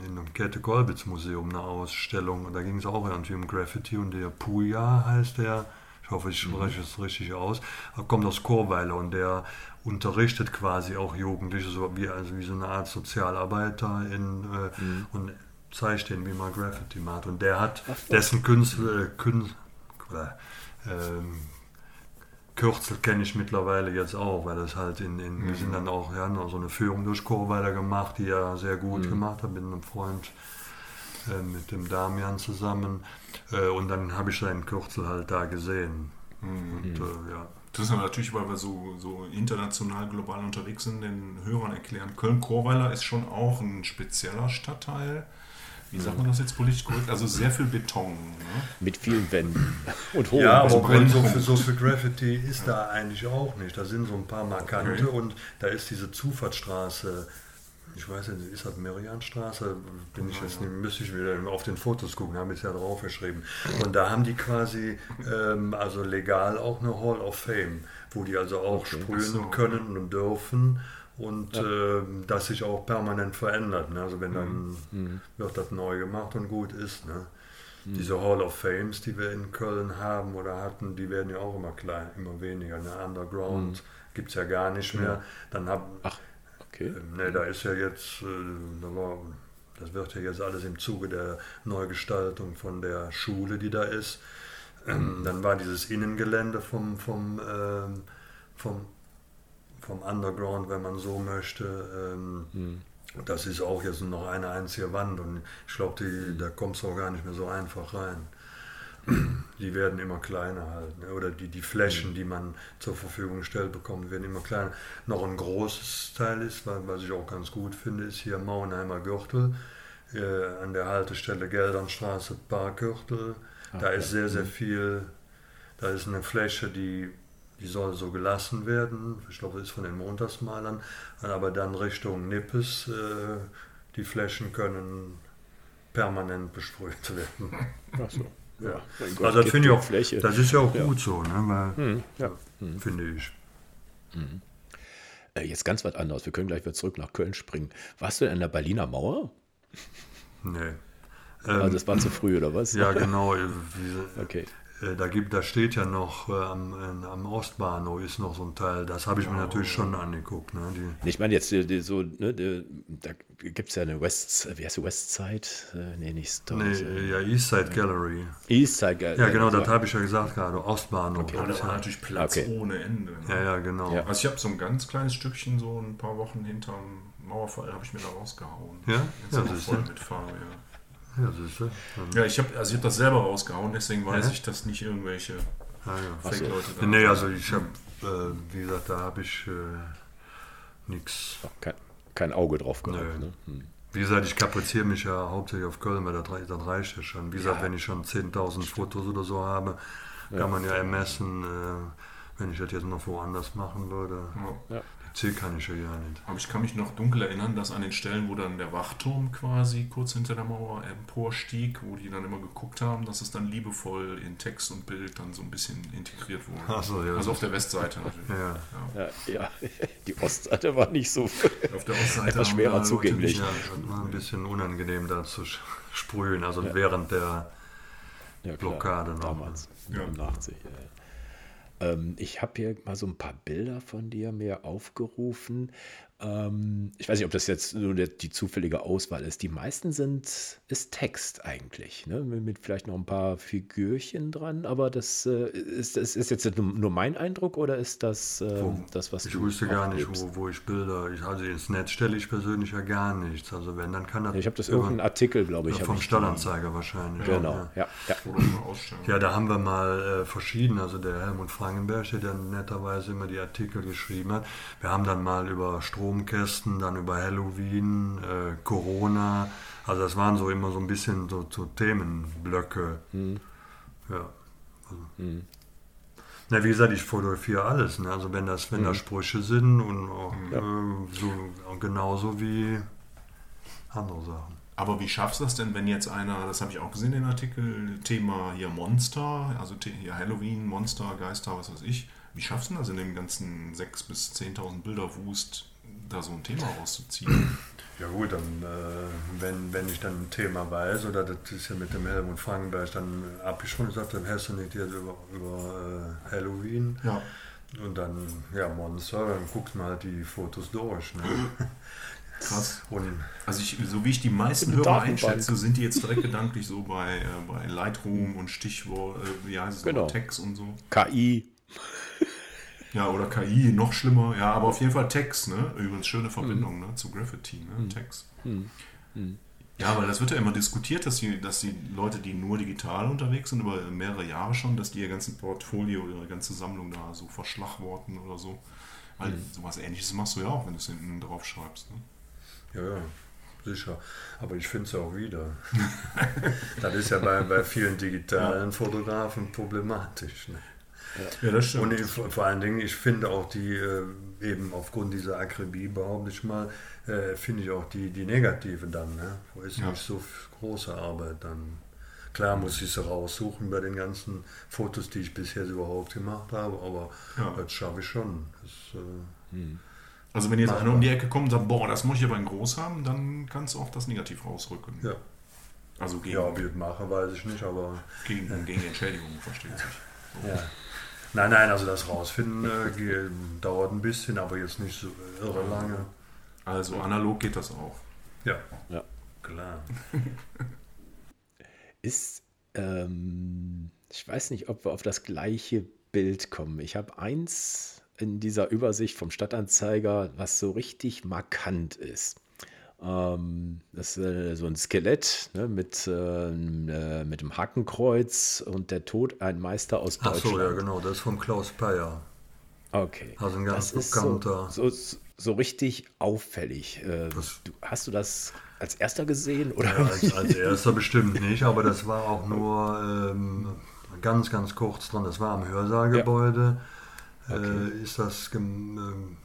in dem Käthe-Kollwitz-Museum eine Ausstellung und da ging es auch irgendwie um Graffiti und der Puya heißt der, ich hoffe, ich spreche es richtig aus, er kommt aus Chorweiler und der unterrichtet quasi auch Jugendliche, so wie, also wie so eine Art Sozialarbeiter in, äh, mhm. und zeigt denen, wie man Graffiti macht. Und der hat, dessen Künstler, Künstler Ähm, Kürzel kenne ich mittlerweile jetzt auch, weil das halt in, in mhm. wir sind dann auch, ja, noch so eine Führung durch Chorweiler gemacht, die er sehr gut mhm. gemacht hat mit einem Freund, äh, mit dem Damian zusammen. Äh, und dann habe ich seinen Kürzel halt da gesehen. Mhm. Und, äh, ja. Das ist natürlich, weil wir so, so international, global unterwegs sind, den Hörern erklären. Köln-Chorweiler ist schon auch ein spezieller Stadtteil wie sagt man das jetzt politisch korrekt? Also sehr viel Beton. Ne? Mit vielen Wänden und hohen Ja, aber so für, so für Graffiti ist da eigentlich auch nicht. Da sind so ein paar Markante okay. und da ist diese Zufahrtsstraße. Ich weiß nicht, ist das Merianstraße? Bin ich jetzt nicht, müsste ich wieder auf den Fotos gucken, haben es ja draufgeschrieben. Und da haben die quasi, ähm, also legal auch eine Hall of Fame, wo die also auch okay. sprühen so. können und dürfen und ja. äh, das sich auch permanent verändert. Ne? Also wenn dann mhm. mhm. wird das neu gemacht und gut ist. Ne? Mhm. Diese Hall of Fames, die wir in Köln haben oder hatten, die werden ja auch immer klein, immer weniger. Ne? Underground mhm. gibt es ja gar nicht mehr. Dann hab, Ach, okay. Äh, ne, da ist ja jetzt, äh, da war, das wird ja jetzt alles im Zuge der Neugestaltung von der Schule, die da ist. Ähm, dann war dieses Innengelände vom, vom, ähm, vom vom Underground, wenn man so möchte. Ähm, mhm. Das ist auch jetzt noch eine einzige Wand und ich glaube, da kommst du auch gar nicht mehr so einfach rein. Die werden immer kleiner halt. Ne? Oder die, die Flächen, mhm. die man zur Verfügung stellt, bekommt, werden immer kleiner. Noch ein großes Teil ist, was ich auch ganz gut finde, ist hier Mauenheimer Gürtel. Äh, an der Haltestelle Geldernstraße, Parkgürtel. Da ist sehr, sehr mhm. viel. Da ist eine Fläche, die die soll so gelassen werden. Ich glaube, das ist von den Montagsmalern. Aber dann Richtung Nippes, äh, die Flächen können permanent besprüht werden. Ach so. Ja. Gott, also das finde ich auch, Fläche. das ist ja auch ja. gut so, ne? Hm, ja. Hm. finde ich. Hm. Äh, jetzt ganz was anderes. Wir können gleich wieder zurück nach Köln springen. Warst du in der Berliner Mauer? Nee. Also das war zu früh, oder was? Ja, genau. okay. Äh, da, gibt, da steht ja noch äh, am, am, Ostbahnhof ist noch so ein Teil, das habe ich mir natürlich schon angeguckt. Ne, die ich meine jetzt die, die, so, ne, die, da gibt es ja eine West, wie heißt die Westside? Äh, nee, nicht Story. Nee, ja, Eastside Gallery. Eastside Gallery. Ja, genau, das habe ich ja gesagt gerade, Ostbahnhof. Okay. Ja, da war natürlich Platz okay. ohne Ende. Ne? Ja, ja, genau. Ja. Also ich habe so ein ganz kleines Stückchen, so ein paar Wochen hinterm Mauerfall, habe ich mir da rausgehauen. Ja? Jetzt ja, voll mit Farbe, ja. Ja, siehste. Ja, ich habe also hab das selber rausgehauen, deswegen weiß ja. ich, dass nicht irgendwelche ah, ja. Fake-Leute da Nee, also ich habe, äh, wie gesagt, da habe ich äh, nichts. Kein, kein, Auge drauf gehabt. Nee. Ne? Hm. Wie gesagt, ich kapriziere mich ja hauptsächlich auf Köln, weil das, das reicht ja schon. Wie gesagt, wenn ich schon 10.000 Fotos oder so habe, kann man ja ermessen, äh, wenn ich das jetzt noch woanders machen würde. Ja. C kann ich ja nicht. Aber ich kann mich noch dunkel erinnern, dass an den Stellen, wo dann der Wachturm quasi kurz hinter der Mauer emporstieg, wo die dann immer geguckt haben, dass es dann liebevoll in Text und Bild dann so ein bisschen integriert wurde. So, ja, also auf der Westseite natürlich. Ja. Ja. ja. die Ostseite war nicht so auf der Ostseite etwas schwerer zugänglich. Ja, war ein bisschen unangenehm da zu sprühen, also während der Blockade noch. Damals, ja. 85. Ja. Ähm, ich habe hier mal so ein paar Bilder von dir mir aufgerufen. Ähm, ich weiß nicht, ob das jetzt nur die zufällige Auswahl ist. Die meisten sind ist Text eigentlich, ne? mit, vielleicht noch ein paar Figürchen dran. Aber das äh, ist, ist, ist jetzt nur mein Eindruck oder ist das äh, das, was ich du Ich wusste gar nicht, wo, wo, ich Bilder. Ich, also ins Netz stelle ich persönlich ja gar nichts. Also wenn, dann kann das. Ja, ich habe das irgendeinen Artikel, glaube ich. Vom Stadtanzeiger wahrscheinlich. Genau, ja. Ja, ja. ja da haben wir mal äh, verschieden. Also der Helmut Frankenberg, der dann netterweise immer die Artikel geschrieben hat. Wir haben dann mal über Strom Stromkästen, dann über Halloween, äh, Corona. Also das waren so immer so ein bisschen so, so Themenblöcke. Mhm. Ja. Also. Mhm. Na, wie gesagt, ich fotografiere alles. Ne? Also wenn das, wenn mhm. da Sprüche sind und auch, ja. äh, so genauso wie andere Sachen. Aber wie schaffst du das denn, wenn jetzt einer, das habe ich auch gesehen, den Artikel, Thema hier Monster, also hier Halloween, Monster, Geister, was weiß ich. Wie schaffst du das in dem ganzen 6.000 bis 10.000 Bilder Wust da so ein Thema rauszuziehen. Ja gut, dann, äh, wenn, wenn ich dann ein Thema weiß, oder das ist ja mit dem Helmut Frankenberg dann abgesprochen, gesagt, dann hast du nicht jetzt über, über äh, Halloween. Ja. Und dann, ja, Monster, dann guckt man halt die Fotos durch. Ne? Krass. Und also ich, so wie ich die meisten Hörer einschätze, sind die jetzt direkt gedanklich so bei, äh, bei Lightroom und Stichwort, äh, wie heißt es, genau. Text und so. KI. Ja, oder KI, noch schlimmer. Ja, aber auf jeden Fall Text, ne? Übrigens schöne Verbindung mhm. ne? zu Graffiti, ne? Mhm. Text. Mhm. Ja, weil das wird ja immer diskutiert, dass die, dass die Leute, die nur digital unterwegs sind, über mehrere Jahre schon, dass die ihr ganzen Portfolio oder ihre ganze Sammlung da so verschlagworten oder so. Weil mhm. sowas ähnliches machst du ja auch, wenn du es hinten drauf schreibst. Ne? Ja, ja, sicher. Aber ich finde es auch wieder. das ist ja bei, bei vielen digitalen ja. Fotografen problematisch. Ne? Ja, das stimmt. Und ich, vor allen Dingen, ich finde auch die, äh, eben aufgrund dieser Akribie, behaupte ich mal, äh, finde ich auch die, die negative dann. Ne? Wo ist ja. nicht so große Arbeit dann. Klar muss ich sie raussuchen bei den ganzen Fotos, die ich bisher überhaupt gemacht habe, aber ja. das schaffe ich schon. Das, äh, hm. Also wenn jetzt einer um die Ecke kommt und sagt, boah, das muss ich aber in groß haben, dann kannst du auch das Negativ rausrücken. Ja. Also gegen, ja, wie ich mache, weiß ich nicht, aber... Gegen, ja. gegen Entschädigung, versteht sich. So. Ja. Nein, nein, also das rausfinden äh, dauert ein bisschen, aber jetzt nicht so irre lange. Also analog geht das auch. Ja, ja. klar. Ist, ähm, ich weiß nicht, ob wir auf das gleiche Bild kommen. Ich habe eins in dieser Übersicht vom Stadtanzeiger, was so richtig markant ist. Ähm, das ist äh, so ein Skelett ne, mit, äh, äh, mit dem Hakenkreuz und der Tod ein Meister aus Deutschland. Ach so, ja genau, das ist von Klaus Peyer. Okay. Also ein ganz das bekannter. So, so, so, richtig auffällig. Äh, du, hast du das als erster gesehen? Oder? Ja, als, als, erster bestimmt nicht, aber das war auch nur ähm, ganz, ganz kurz dran. Das war am Hörsaalgebäude. Ja. Okay. Äh, ist das äh,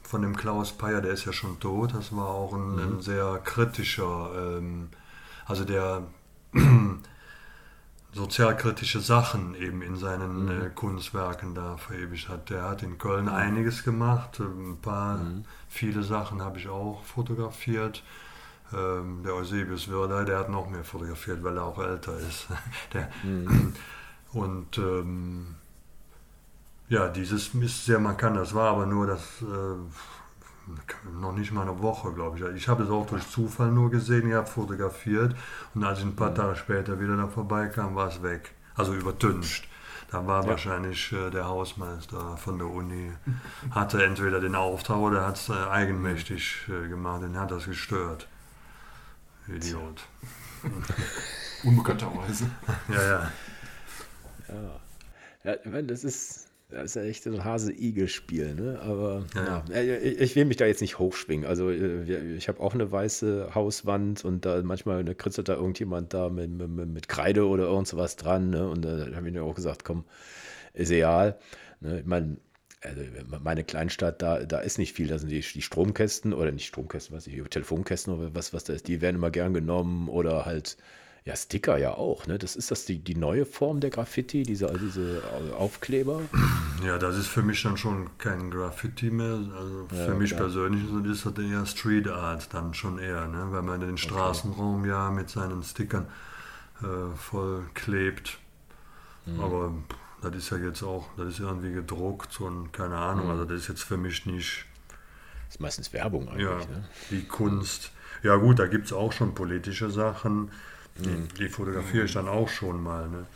von dem Klaus Peyer, der ist ja schon tot, das war auch ein, mhm. ein sehr kritischer, ähm, also der sozialkritische Sachen eben in seinen mhm. äh, Kunstwerken da verewigt hat. Der hat in Köln mhm. einiges gemacht, ein paar, mhm. viele Sachen habe ich auch fotografiert. Ähm, der Eusebius Würder, der hat noch mehr fotografiert, weil er auch älter ist. der, mhm. und ähm, ja, dieses ist sehr markant. Das war aber nur das äh, noch nicht mal eine Woche, glaube ich. Ich habe es auch durch Zufall nur gesehen, ich habe fotografiert und als ich ein paar mhm. Tage später wieder da vorbeikam, war es weg. Also übertüncht. Da war ja. wahrscheinlich äh, der Hausmeister von der Uni, hatte entweder den Auftrag oder hat es äh, eigenmächtig äh, gemacht, den hat das gestört. Idiot. Unbekannterweise. ja, ja. Ja, ja das ist das ist ja echt so ein Hase-Igel-Spiel, ne? Aber ja. ja. Äh, ich will mich da jetzt nicht hochschwingen. Also äh, ich habe auch eine weiße Hauswand und da manchmal ne, kritzelt da irgendjemand da mit, mit, mit Kreide oder irgend sowas dran. Ne? Und äh, da habe ich mir auch gesagt, komm, ist egal. Ne? Ich meine, also meine Kleinstadt, da, da ist nicht viel. Da sind die, die Stromkästen oder nicht Stromkästen, was ich, Telefonkästen oder was, was da ist, die werden immer gern genommen oder halt ja, Sticker ja auch, ne? Das ist das die, die neue Form der Graffiti, diese, diese Aufkleber? Ja, das ist für mich dann schon kein Graffiti mehr. Also ja, für mich klar. persönlich ist das eher Street Art dann schon eher, ne? Weil man den Straßenraum okay. ja mit seinen Stickern äh, voll klebt. Mhm. Aber das ist ja jetzt auch, das ist irgendwie gedruckt und keine Ahnung, mhm. also das ist jetzt für mich nicht. Das ist meistens Werbung eigentlich, ja, ne? Die Kunst. Ja gut, da gibt es auch schon politische Sachen mhm. die fotografiere ich dann auch schon mal. Ne?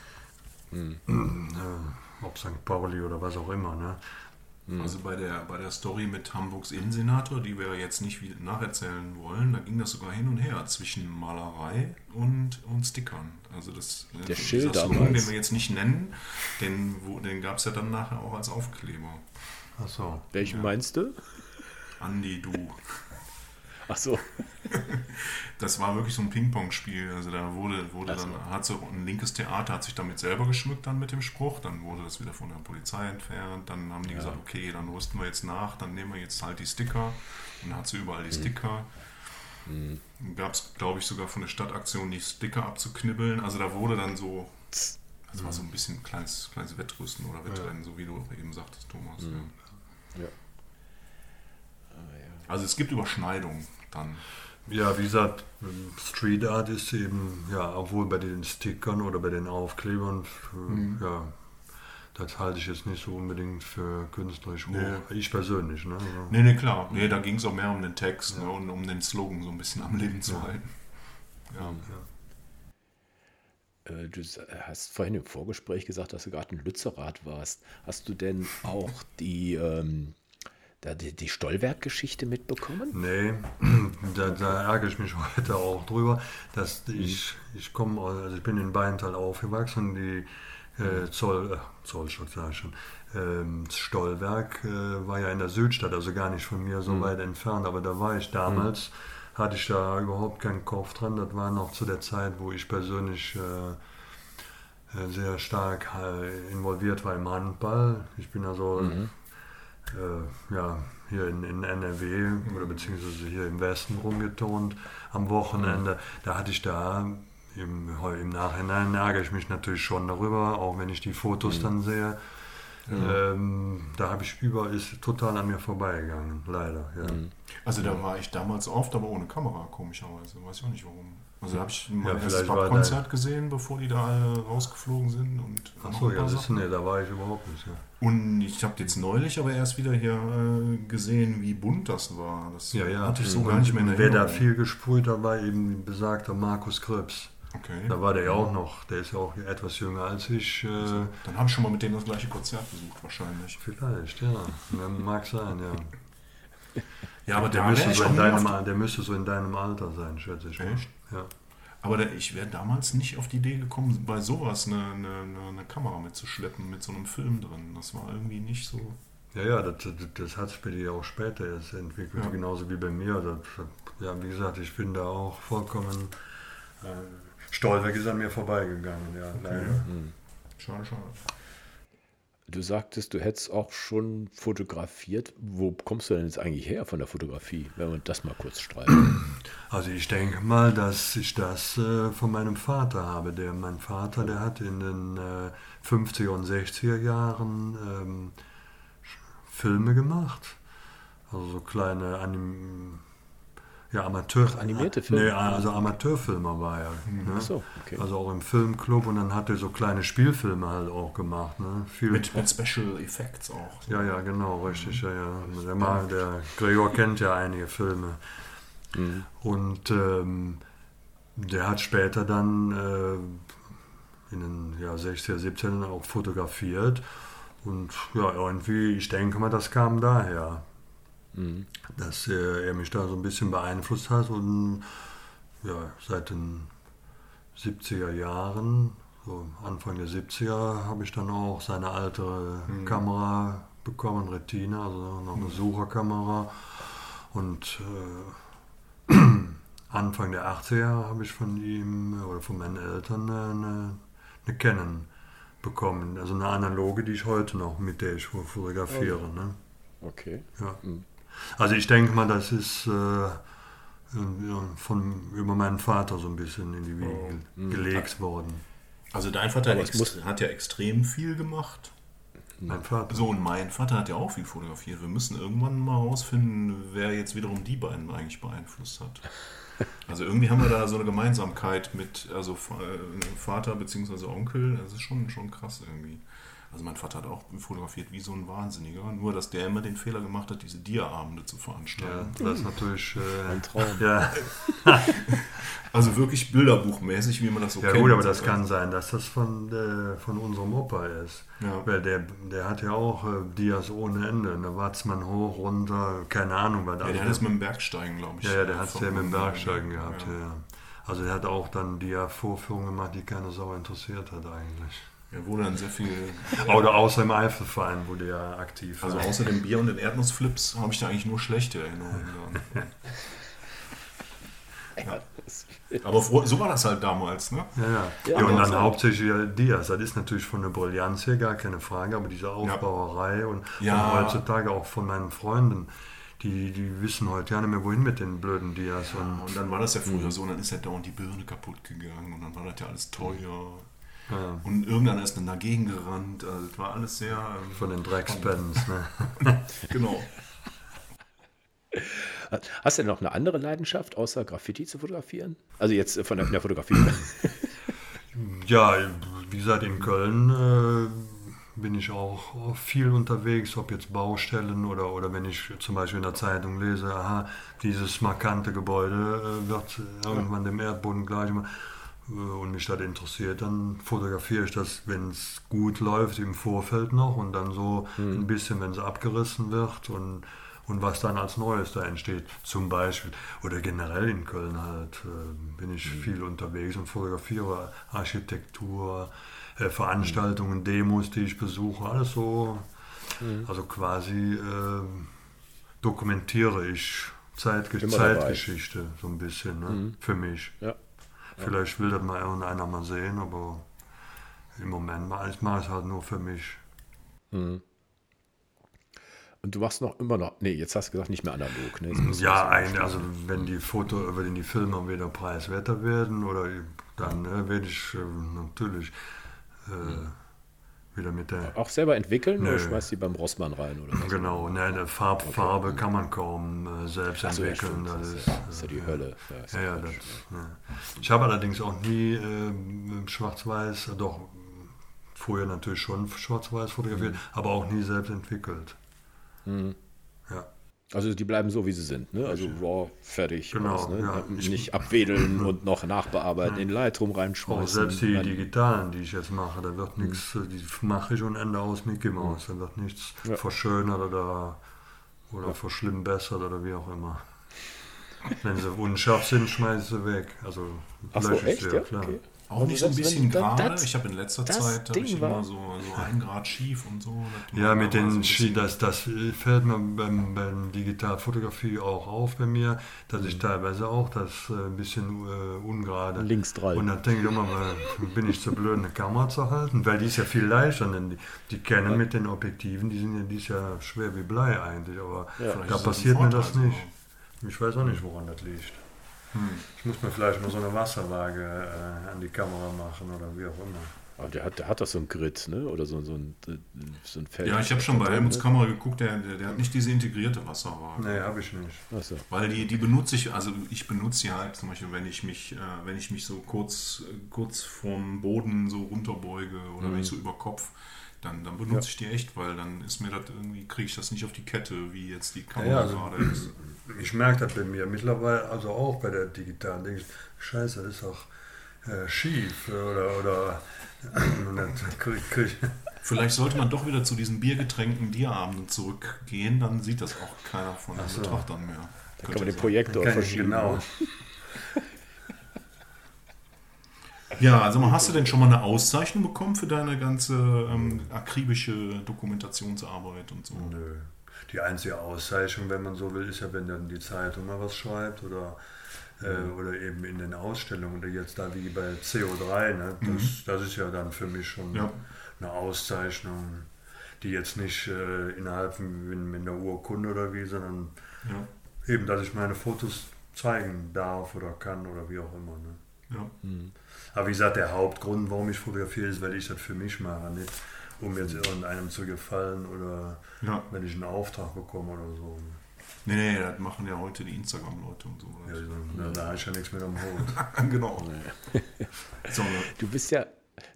Mhm. Ob St. Pauli oder was auch immer. Ne? Mhm. Also bei der, bei der Story mit Hamburgs Innensenator, die wir jetzt nicht nacherzählen wollen, da ging das sogar hin und her zwischen Malerei und, und Stickern. Also das, äh, der Schild Slogan, den wir jetzt nicht nennen, den, den gab es ja dann nachher auch als Aufkleber. Achso. Welchen ja. meinst du? Andi, du. Ach so. Das war wirklich so ein Ping-Pong-Spiel. Also da wurde, wurde also. dann, hat so ein linkes Theater hat sich damit selber geschmückt dann mit dem Spruch, dann wurde das wieder von der Polizei entfernt, dann haben die ja. gesagt, okay, dann rüsten wir jetzt nach, dann nehmen wir jetzt halt die Sticker und dann hat sie überall die mhm. Sticker. Mhm. Gab es, glaube ich, sogar von der Stadtaktion die Sticker abzuknibbeln. Also da wurde dann so, das war so ein bisschen kleines, kleines Wettrüsten oder Wettrennen, ja. so wie du eben sagtest, Thomas. Mhm. Ja. ja. Also es gibt Überschneidungen dann. Ja, wie gesagt, Street Art ist eben, ja, obwohl bei den Stickern oder bei den Aufklebern, mhm. ja, das halte ich jetzt nicht so unbedingt für künstlerisch hoch. Nee. Ich persönlich, ne? Also. Nee, nee, klar. Nee, da ging es auch mehr um den Text ja. ne, und um den Slogan so ein bisschen am Leben zu ja. halten. Ja. ja. Äh, du hast vorhin im Vorgespräch gesagt, dass du gerade in Lützerath warst. Hast du denn auch die, ähm, die, die Stollwerk-Geschichte mitbekommen? Nee, da, da, ärgere ich mich heute auch drüber, dass ich, ich komme, also ich bin in Beintal aufgewachsen, die äh, Zoll, äh, Zollstock sag ich schon. Ähm, Stollwerk äh, war ja in der Südstadt, also gar nicht von mir so mhm. weit entfernt, aber da war ich damals, mhm. hatte ich da überhaupt keinen Kopf dran. Das war noch zu der Zeit, wo ich persönlich äh, äh sehr stark äh, involviert war im Handball. Ich bin also mhm. Äh, ja, hier in, in NRW oder beziehungsweise hier im Westen rumgetont am Wochenende. Da hatte ich da im, im Nachhinein ärgere ich mich natürlich schon darüber, auch wenn ich die Fotos mhm. dann sehe. Ja. Ähm, da habe ich über ist total an mir vorbeigegangen, leider. Ja. Mhm. Also da war ich damals oft, aber ohne Kamera, komischerweise. Weiß ich auch nicht warum. Also da habe ich mein ja, erstes Konzert gesehen, bevor die da alle rausgeflogen sind. Und Achso, ja, das, nee, da war ich überhaupt nicht. Ja. Und ich habe jetzt neulich aber erst wieder hier äh, gesehen, wie bunt das war. Das ja, ja. hatte ich so und, gar nicht mehr in Erinnerung. Wer da viel gesprüht hat, war eben besagter Markus Krebs. Okay. Da war der ja auch noch, der ist ja auch etwas jünger als ich. Äh, also, dann habe ich schon mal mit dem das gleiche Konzert besucht, wahrscheinlich. Vielleicht, ja. Mag sein, ja. ja, aber der, müsste so in deinem, der müsste so in deinem Alter sein, schätze ich. Echt? Ja. Aber der, ich wäre damals nicht auf die Idee gekommen, bei sowas eine, eine, eine, Kamera mitzuschleppen, mit so einem Film drin. Das war irgendwie nicht so. Ja, ja, das, das, das hat sich bei dir auch später erst entwickelt, ja. genauso wie bei mir. Das, ja, wie gesagt, ich bin da auch vollkommen. Äh, Stolberg ist an mir vorbeigegangen, ja, leider. Mhm. Schade, schade. Du sagtest, du hättest auch schon fotografiert. Wo kommst du denn jetzt eigentlich her von der Fotografie, wenn wir das mal kurz streifen? Also ich denke mal, dass ich das äh, von meinem Vater habe. Der, mein Vater, der hat in den äh, 50er und 60er Jahren ähm, Filme gemacht. Also so kleine Anim ja, Amateur. Animierte Filme? Nee, also Amateurfilmer war er. Mhm. Ne? So, okay. Also auch im Filmclub und dann hat er so kleine Spielfilme halt auch gemacht. Ne? Viel mit, mit Special Effects auch. So. Ja, ja, genau, richtig. Mhm. Ja, ja. Der, mal, der Gregor kennt ja einige Filme. Mhm. Und ähm, der hat später dann äh, in den ja, 60er, 70er auch fotografiert. Und ja, irgendwie, ich denke mal, das kam daher. Mhm. Dass er, er mich da so ein bisschen beeinflusst hat und ja, seit den 70er Jahren, so Anfang der 70er, habe ich dann auch seine alte mhm. Kamera bekommen, Retina, also noch eine mhm. Sucherkamera. Und äh, Anfang der 80er habe ich von ihm oder von meinen Eltern eine, eine Canon bekommen. Also eine analoge, die ich heute noch mit der ich fotografiere. Oh. Ne? Okay. Ja. Mhm. Also ich denke mal, das ist äh, von, über meinen Vater so ein bisschen in die Wiege oh. Mhm. gelegt worden. Also dein Vater hat, muss... hat, ja extrem viel gemacht. Mein Vater. So, und mein Vater hat ja auch viel fotografiert. Wir müssen irgendwann mal rausfinden, wer jetzt wiederum die beiden eigentlich beeinflusst hat. Also irgendwie haben wir da so eine Gemeinsamkeit mit also äh, Vater bzw. Onkel. Das ist schon, schon krass irgendwie. Also mein Vater hat auch fotografiert wie so ein Wahnsinniger, nur dass der immer den Fehler gemacht hat, diese Dia-Abende zu veranstalten. Ja, das ist natürlich äh, ein Traum. Ja. also wirklich bilderbuchmäßig, wie man das so ja, kennt. Ja gut, aber das kann sein, dass das von, äh, von unserem Opa ist. Ja. Weil der, der hat ja auch äh, Dias ohne Ende. Da Watzmann hoch, runter, keine Ahnung. Was ja, der hat es mit dem Bergsteigen, glaube ich. Ja, ja der hat es ja mit dem Bergsteigen gehabt, ja. ja. Also der hat auch dann Dia-Vorführungen gemacht, die keine Sau interessiert hat eigentlich. Er wurde dann sehr viel. Oder außer im Eifelverein wurde er aktiv. Also außer dem Bier und den Erdnussflips habe ich da eigentlich nur schlechte Erinnerungen. Ja. Aber so war das halt damals, ne? Ja, ja. ja, ja und dann hauptsächlich Diaz. Das ist natürlich von der Brillanz her gar keine Frage, aber diese Aufbauerei und, ja. und heutzutage auch von meinen Freunden, die, die wissen heute ja nicht mehr, wohin mit den blöden Diaz. Und, und dann war das ja früher mhm. so, und dann ist ja dauernd die Birne kaputt gegangen und dann war das ja alles teuer. Ja. Und irgendwann ist dann dagegen gerannt. Also das war alles sehr. Ähm, Von den Dreckspens, ne? genau. Hast du denn noch eine andere Leidenschaft, außer Graffiti zu fotografieren? Also jetzt von der, der Fotografie. ja, wie gesagt, in Köln äh, bin ich auch viel unterwegs, ob jetzt Baustellen oder, oder wenn ich zum Beispiel in der Zeitung lese, aha, dieses markante Gebäude äh, wird irgendwann dem Erdboden gleich äh, und mich das interessiert, dann fotografiere ich das, wenn es gut läuft, im Vorfeld noch und dann so mhm. ein bisschen, wenn es abgerissen wird und, und was dann als Neues da entsteht, zum Beispiel. Oder generell in Köln halt äh, bin ich mhm. viel unterwegs und fotografiere Architektur, äh, Veranstaltungen, Demos, die ich besuche, alles so. Mhm. Also quasi äh, dokumentiere ich Zeitge Zeitgeschichte so ein bisschen ne? Mhm. für mich. Ja. Vielleicht will das mal irgendeiner mal sehen, aber im Moment mache ich es halt nur für mich. Mhm. Und du machst noch immer noch, nee, jetzt hast du gesagt, nicht mehr analog. Ne? Ja, ein, also wenn die Foto, wenn die Filme wieder preiswerter werden, oder dann ne, werde ich äh, natürlich äh, wieder mit der. Auch selber entwickeln nee. oder schmeißt die beim Rossmann rein? Oder was? Genau, ne, eine Farb, okay. Farbe kann man kaum äh, selbst so, entwickeln. Ja, das, ist, das ist ja die Hölle. Ja, ja, das, Ich habe allerdings auch nie äh, schwarz-weiß, äh, doch vorher natürlich schon schwarz-weiß fotografiert, mhm. aber auch nie selbst entwickelt. Mhm. Ja. Also die bleiben so, wie sie sind, ne? Also raw, fertig. Genau, was, ne? ja. Nicht abwedeln und noch nachbearbeiten, in Lightroom reinschmeißen. Auch selbst die digitalen, die ich jetzt mache, da wird nichts, mhm. die mache ich und Ende aus Mickey Mouse. Da wird nichts ja. verschönert oder, oder ja. verschlimmbessert oder wie auch immer. Wenn sie unscharf sind, schmeiße ich sie weg. Also Ach so, echt? Ja, klar. Okay. Auch nicht so ein bisschen gerade. Ich habe in letzter Zeit ich immer so, so ein Grad schief und so. Ja, mit den so das, das fällt mir beim, beim Digitalfotografie auch auf bei mir, dass ich mhm. teilweise auch das äh, ein bisschen äh, ungerade. Links drei. Und dann denke ich immer, bin ich zu blöd, eine Kamera zu halten, weil die ist ja viel leichter, denn die, die kennen ja. mit den Objektiven, die sind ja, die ist ja schwer wie Blei eigentlich, aber ja. da passiert mir das nicht. Ich weiß auch nicht, woran das liegt. Hm. Ich muss mir vielleicht mal so eine Wasserwaage äh, an die Kamera machen oder wie auch immer. Aber der hat, der hat doch so ein Grid, ne? Oder so, so, ein, so ein Feld. Ja, ich habe schon bei Helmuts Kamera geguckt, der, der, der, hat nicht diese integrierte Wasserwaage. Nee, habe ich nicht. So. Weil die, die benutze ich, also ich benutze sie halt zum Beispiel, wenn ich mich, äh, wenn ich mich so kurz, kurz vom Boden so runterbeuge oder mhm. wenn ich so über Kopf, dann, dann benutze ja. ich die echt, weil dann ist mir das irgendwie, kriege ich das nicht auf die Kette, wie jetzt die Kamera ja, also, gerade ist ich merke das bei mir mittlerweile, also auch bei der digitalen, denke ich, scheiße, das ist auch äh, schief oder, oder Vielleicht sollte man doch wieder zu diesen biergetränkten Bierabenden zurückgehen, dann sieht das auch keiner von den so. Betrachtern mehr. Da kann man den Projektor verschieben. Genau. Ja, also hast du denn schon mal eine Auszeichnung bekommen für deine ganze ähm, akribische Dokumentationsarbeit und so? Nö die einzige Auszeichnung, wenn man so will, ist ja, wenn dann die Zeitung mal was schreibt oder, äh, mhm. oder eben in den Ausstellungen oder jetzt da wie bei CO3. Ne? Das, mhm. das ist ja dann für mich schon ja. eine Auszeichnung, die jetzt nicht äh, innerhalb mit, mit einer Urkunde oder wie, sondern ja. eben, dass ich meine Fotos zeigen darf oder kann oder wie auch immer. Ne? Ja. Mhm. Aber wie gesagt, der Hauptgrund, warum ich fotografiere, ist, weil ich das für mich mache. Nicht? um jetzt irgendeinem zu gefallen oder ja. wenn ich einen Auftrag bekomme oder so. Nee, nee, das machen ja heute die Instagram-Leute und so. Ja, da, da habe ich ja nichts mehr am Hut. genau. Nee. so, ne? Du bist ja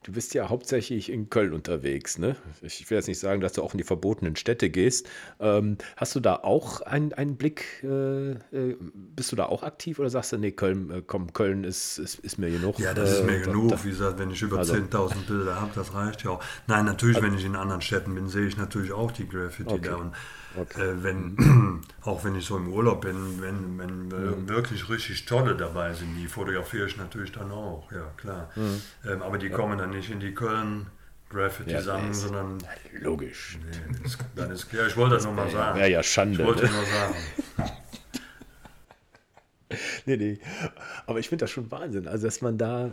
Du bist ja hauptsächlich in Köln unterwegs, ne? Ich will jetzt nicht sagen, dass du auch in die verbotenen Städte gehst. Ähm, hast du da auch einen, einen Blick? Äh, äh, bist du da auch aktiv oder sagst du, nee, Köln, äh, komm, Köln ist, ist, ist, mir genug? Ja, das ist mir äh, genug. Da, Wie gesagt, wenn ich über also, 10.000 Bilder habe, das reicht ja auch. Nein, natürlich, also, wenn ich in anderen Städten bin, sehe ich natürlich auch die Graffiti okay. da. Und Okay. Äh, wenn, mhm. auch wenn ich so im Urlaub bin, wenn, wenn mhm. wirklich richtig tolle dabei sind, die fotografiere ich natürlich dann auch, ja klar. Mhm. Ähm, aber die ja. kommen dann nicht in die Köln Graffiti ja, sammeln, sondern. Logisch. Nee, das, dann ist, ja, ich wollte das nochmal sagen. Ja, ja, Schande. Ich wollte ne? nur sagen. nee, nee. Aber ich finde das schon Wahnsinn. Also, dass man da äh,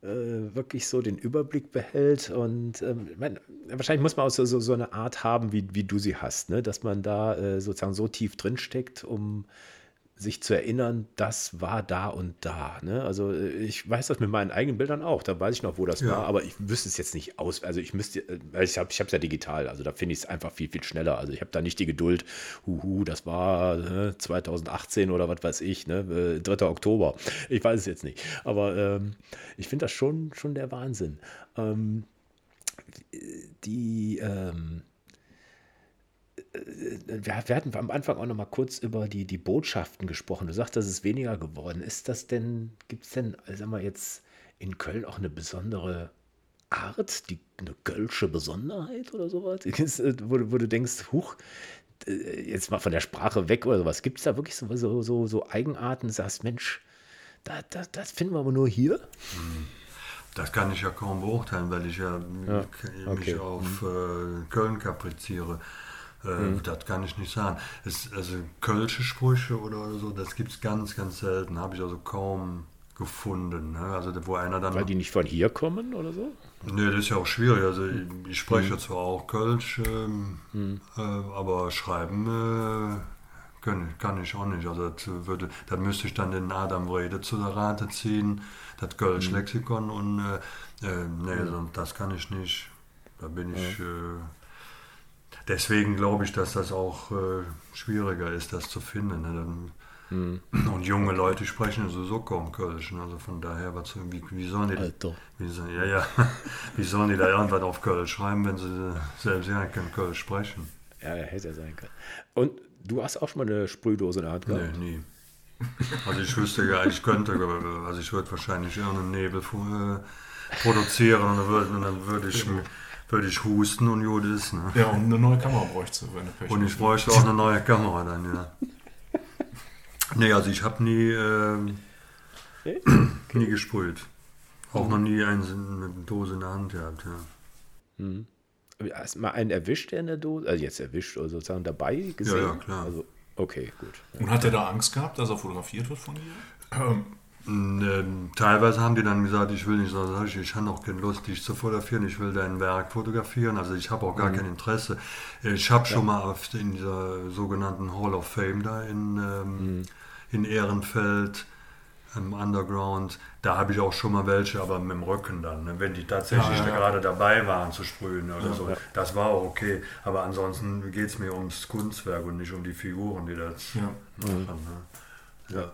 wirklich so den Überblick behält. Und ähm, mein, wahrscheinlich muss man auch so, so, so, eine Art haben, wie, wie du sie hast, ne? dass man da äh, sozusagen so tief drin steckt, um sich zu erinnern, das war da und da. Ne? Also äh, ich weiß das mit meinen eigenen Bildern auch, da weiß ich noch, wo das ja. war, aber ich wüsste es jetzt nicht aus. Also ich müsste, äh, ich habe es ja digital, also da finde ich es einfach viel, viel schneller. Also ich habe da nicht die Geduld, huhu, das war ne, 2018 oder was weiß ich, ne, 3. Äh, Oktober. Ich weiß es jetzt nicht. Aber ähm, ich finde das schon, schon der Wahnsinn. Ähm, die, ähm, äh, wir, wir hatten am Anfang auch noch mal kurz über die, die Botschaften gesprochen. Du sagst, das ist weniger geworden. Ist das denn, gibt es denn, sagen wir jetzt, in Köln auch eine besondere Art, die, eine kölsche Besonderheit oder sowas? Äh, wo, wo du denkst, huch, äh, jetzt mal von der Sprache weg oder sowas. Gibt es da wirklich so, so, so, so Eigenarten, sagst, Mensch, da, da, das finden wir aber nur hier? Das kann ich ja kaum beurteilen, weil ich ja, ja mich okay. auf mhm. äh, Köln kapriziere. Äh, mhm. Das kann ich nicht sagen. Es, also kölsche Sprüche oder so, das gibt es ganz, ganz selten. Habe ich also kaum gefunden. Ne? Also wo einer dann. Weil die nicht von hier kommen oder so? Nee, das ist ja auch schwierig. Also ich, ich spreche mhm. zwar auch Kölsch, ähm, mhm. äh, aber schreiben äh, kann, kann, ich auch nicht. Also das würde, dann müsste ich dann den Adam Rede zu der Rate ziehen, das Kölsch-Lexikon mhm. und äh, äh nee, mhm. das kann ich nicht. Da bin ich. Äh, deswegen glaube ich, dass das auch äh, schwieriger ist, das zu finden. Ne? Dann, hm. Und junge Leute sprechen sowieso kaum Kölsch. Ne? Also von daher, was, wie, wie sollen die, Alter. Wie, ja, ja, wie sollen die da irgendwas auf Kölsch schreiben, wenn sie selbst ja kein Kölsch sprechen? Ja, hätte ja sein können. Und du hast auch schon mal eine Sprühdose in der Hand gehabt? Nee, nie. Also ich wüsste ja, ich könnte, also ich würde wahrscheinlich irgendeinen Nebel äh, produzieren und dann würde, und dann würde ich, würde ich husten und gut ist. Ne? Ja, und eine neue Kamera bräuchte wenn du Pech Und ich bräuchte auch eine neue Kamera dann, ja. Nee, also ich habe nie, äh, nie gesprüht. Auch mhm. noch nie eine, eine Dose in der Hand gehabt, ja. Mhm. Hast du mal einen erwischt, der in der Dose, also jetzt erwischt oder sozusagen dabei gesehen? Ja, ja klar. Also, okay, gut. Und hat er da Angst gehabt, dass er fotografiert wird von dir? Ähm, ähm, teilweise haben die dann gesagt, ich will nicht, ich, ich habe auch keine Lust, dich zu fotografieren, ich will dein Werk fotografieren, also ich habe auch gar mhm. kein Interesse. Ich habe ja. schon mal in dieser sogenannten Hall of Fame da in, ähm, mhm. in Ehrenfeld, im Underground, da habe ich auch schon mal welche, aber mit dem Rücken dann, ne? wenn die tatsächlich ja, ja. gerade dabei waren zu sprühen oder so. Das war auch okay, aber ansonsten geht es mir ums Kunstwerk und nicht um die Figuren, die das machen. Ne? ja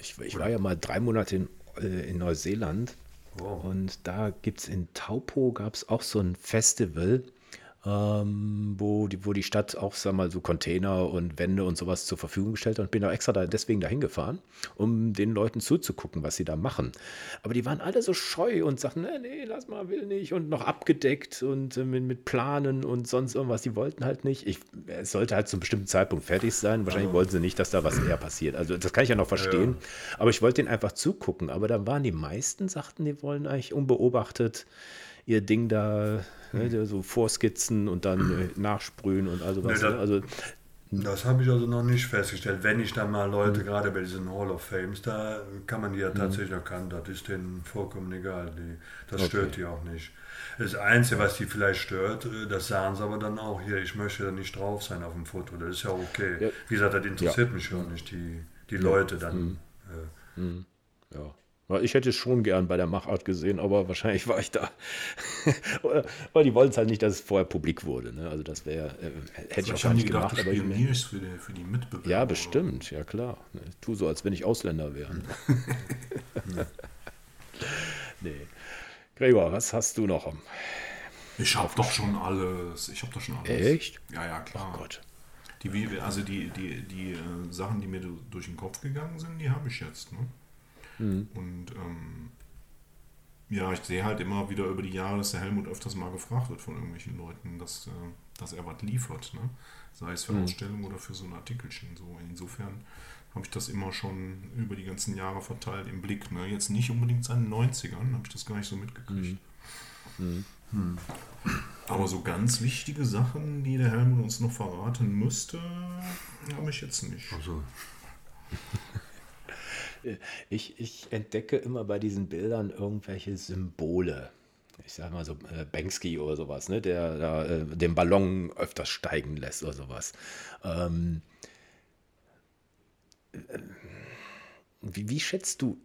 ich, ich war ja mal drei Monate in, äh, in Neuseeland wow. und da gibt es in Taupo gab es auch so ein Festival ähm, wo, die, wo die Stadt auch, sag mal, so Container und Wände und sowas zur Verfügung gestellt hat und bin auch extra da, deswegen dahin gefahren, um den Leuten zuzugucken, was sie da machen. Aber die waren alle so scheu und sagten, nee, nee, lass mal, will nicht und noch abgedeckt und äh, mit, mit Planen und sonst irgendwas. Die wollten halt nicht. Ich, es sollte halt zu einem bestimmten Zeitpunkt fertig sein. Wahrscheinlich oh. wollten sie nicht, dass da was eher passiert. Also das kann ich ja noch verstehen. Ja. Aber ich wollte denen einfach zugucken. Aber da waren die meisten, sagten, die wollen eigentlich unbeobachtet ihr Ding da, ne, so Vorskizzen und dann äh, nachsprühen und also was. Ne? also, das habe ich also noch nicht festgestellt. Wenn ich dann mal Leute, mhm. gerade bei diesen Hall of Fames, da kann man die ja mhm. tatsächlich erkennen, das ist denen vollkommen egal. Die, das okay. stört die auch nicht. Das Einzige, was die vielleicht stört, äh, das sagen sie aber dann auch hier, ich möchte da nicht drauf sein auf dem Foto. Das ist ja okay. Ja. Wie gesagt, das interessiert ja. mich schon nicht, die, die Leute dann. Mhm. Äh, mhm. Ja. Ich hätte es schon gern bei der Machart gesehen, aber wahrscheinlich war ich da. Weil die wollten es halt nicht, dass es vorher publik wurde. Ne? Also das wäre, äh, hätte ich auch gar nicht gedacht, gemacht. aber ich, für, die, für die Mitbewerber. Ja, bestimmt, ja klar. Ne? Tu so, als wenn ich Ausländer wäre. nee. Gregor, was hast du noch? Ich habe doch schon alles. Ich habe doch schon alles. Echt? Ja, ja, klar. Oh Gott. Die, also die, die, die äh, Sachen, die mir durch den Kopf gegangen sind, die habe ich jetzt. Ne? Mhm. Und ähm, ja, ich sehe halt immer wieder über die Jahre, dass der Helmut öfters mal gefragt wird von irgendwelchen Leuten, dass, äh, dass er was liefert. Ne? Sei es für mhm. Ausstellungen oder für so ein Artikelchen. So. Insofern habe ich das immer schon über die ganzen Jahre verteilt im Blick. Ne? Jetzt nicht unbedingt seit den 90ern, habe ich das gar nicht so mitgekriegt. Mhm. Mhm. Aber so ganz wichtige Sachen, die der Helmut uns noch verraten müsste, habe ich jetzt nicht. Also. Ich, ich entdecke immer bei diesen Bildern irgendwelche Symbole. Ich sage mal so äh, Banksy oder sowas, ne, der da äh, den Ballon öfters steigen lässt oder sowas. Ähm, äh, wie, wie schätzt du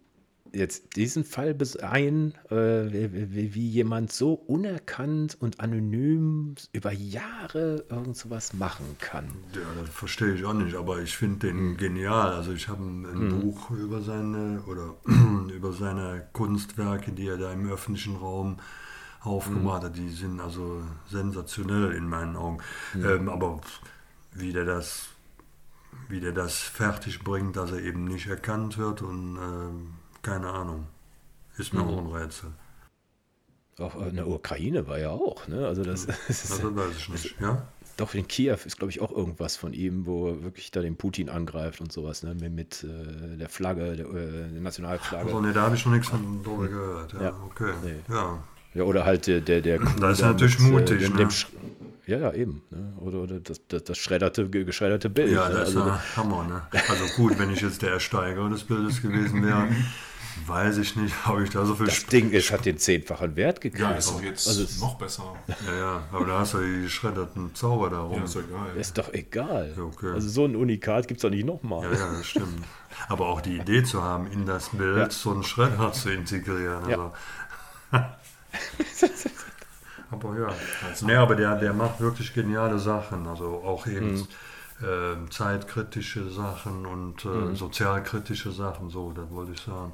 jetzt diesen Fall ein, äh, wie, wie, jemand so unerkannt und anonym über Jahre irgend sowas machen kann. Ja, das verstehe ich auch nicht, aber ich finde den mhm. genial. Also ich habe ein, ein mhm. Buch über seine oder über seine Kunstwerke, die er da im öffentlichen Raum aufgebracht hat. Die sind also sensationell in meinen Augen. Ähm, aber wie der das wie der das fertig bringt, dass er eben nicht erkannt wird und ähm, keine Ahnung. Ist mir auch ein Rätsel. Auch äh, in der Ukraine war ja auch, ne? Also das, das ist, Also weiß ich nicht, ja? doch in Kiew ist, glaube ich, auch irgendwas von ihm, wo er wirklich da den Putin angreift und sowas, ne? Mit, mit äh, der Flagge, der, äh, der Nationalflagge. Also ne, da habe ich schon nichts von drüber gehört. Ja, Ja. okay. Nee. Ja. Ja, oder halt der, der, der Coup Das ist natürlich mit, mutig, dem, ne? dem ja, ja, eben. Ne? Oder, oder das, das, das schredderte, ge- geschredderte Bild. Ja, ne? das ist also, ja Hammer, ne? Also gut, wenn ich jetzt der Ersteiger des Bildes gewesen wäre, weiß ich nicht, habe ich da so viel das Sp Ding ist, hat den zehnfachen Wert gekriegt. Ja, ist doch jetzt Also noch besser. Ja, ja, aber da hast du die geschredderten Zauber da rum. Ja, ist doch egal. Ist doch egal. Ja, okay. Also so ein Unikat gibt es doch nicht nochmal. Ja, ja, das stimmt. Aber auch die Idee zu haben, in das Bild Ja. so einen Schredder zu integrieren. Also. aber ja. Also- Nee, aber der, der macht wirklich geniale Sachen. Also auch eben Mhm. ähm, zeitkritische Sachen und äh, Mhm. sozialkritische Sachen, so, das wollte ich sagen.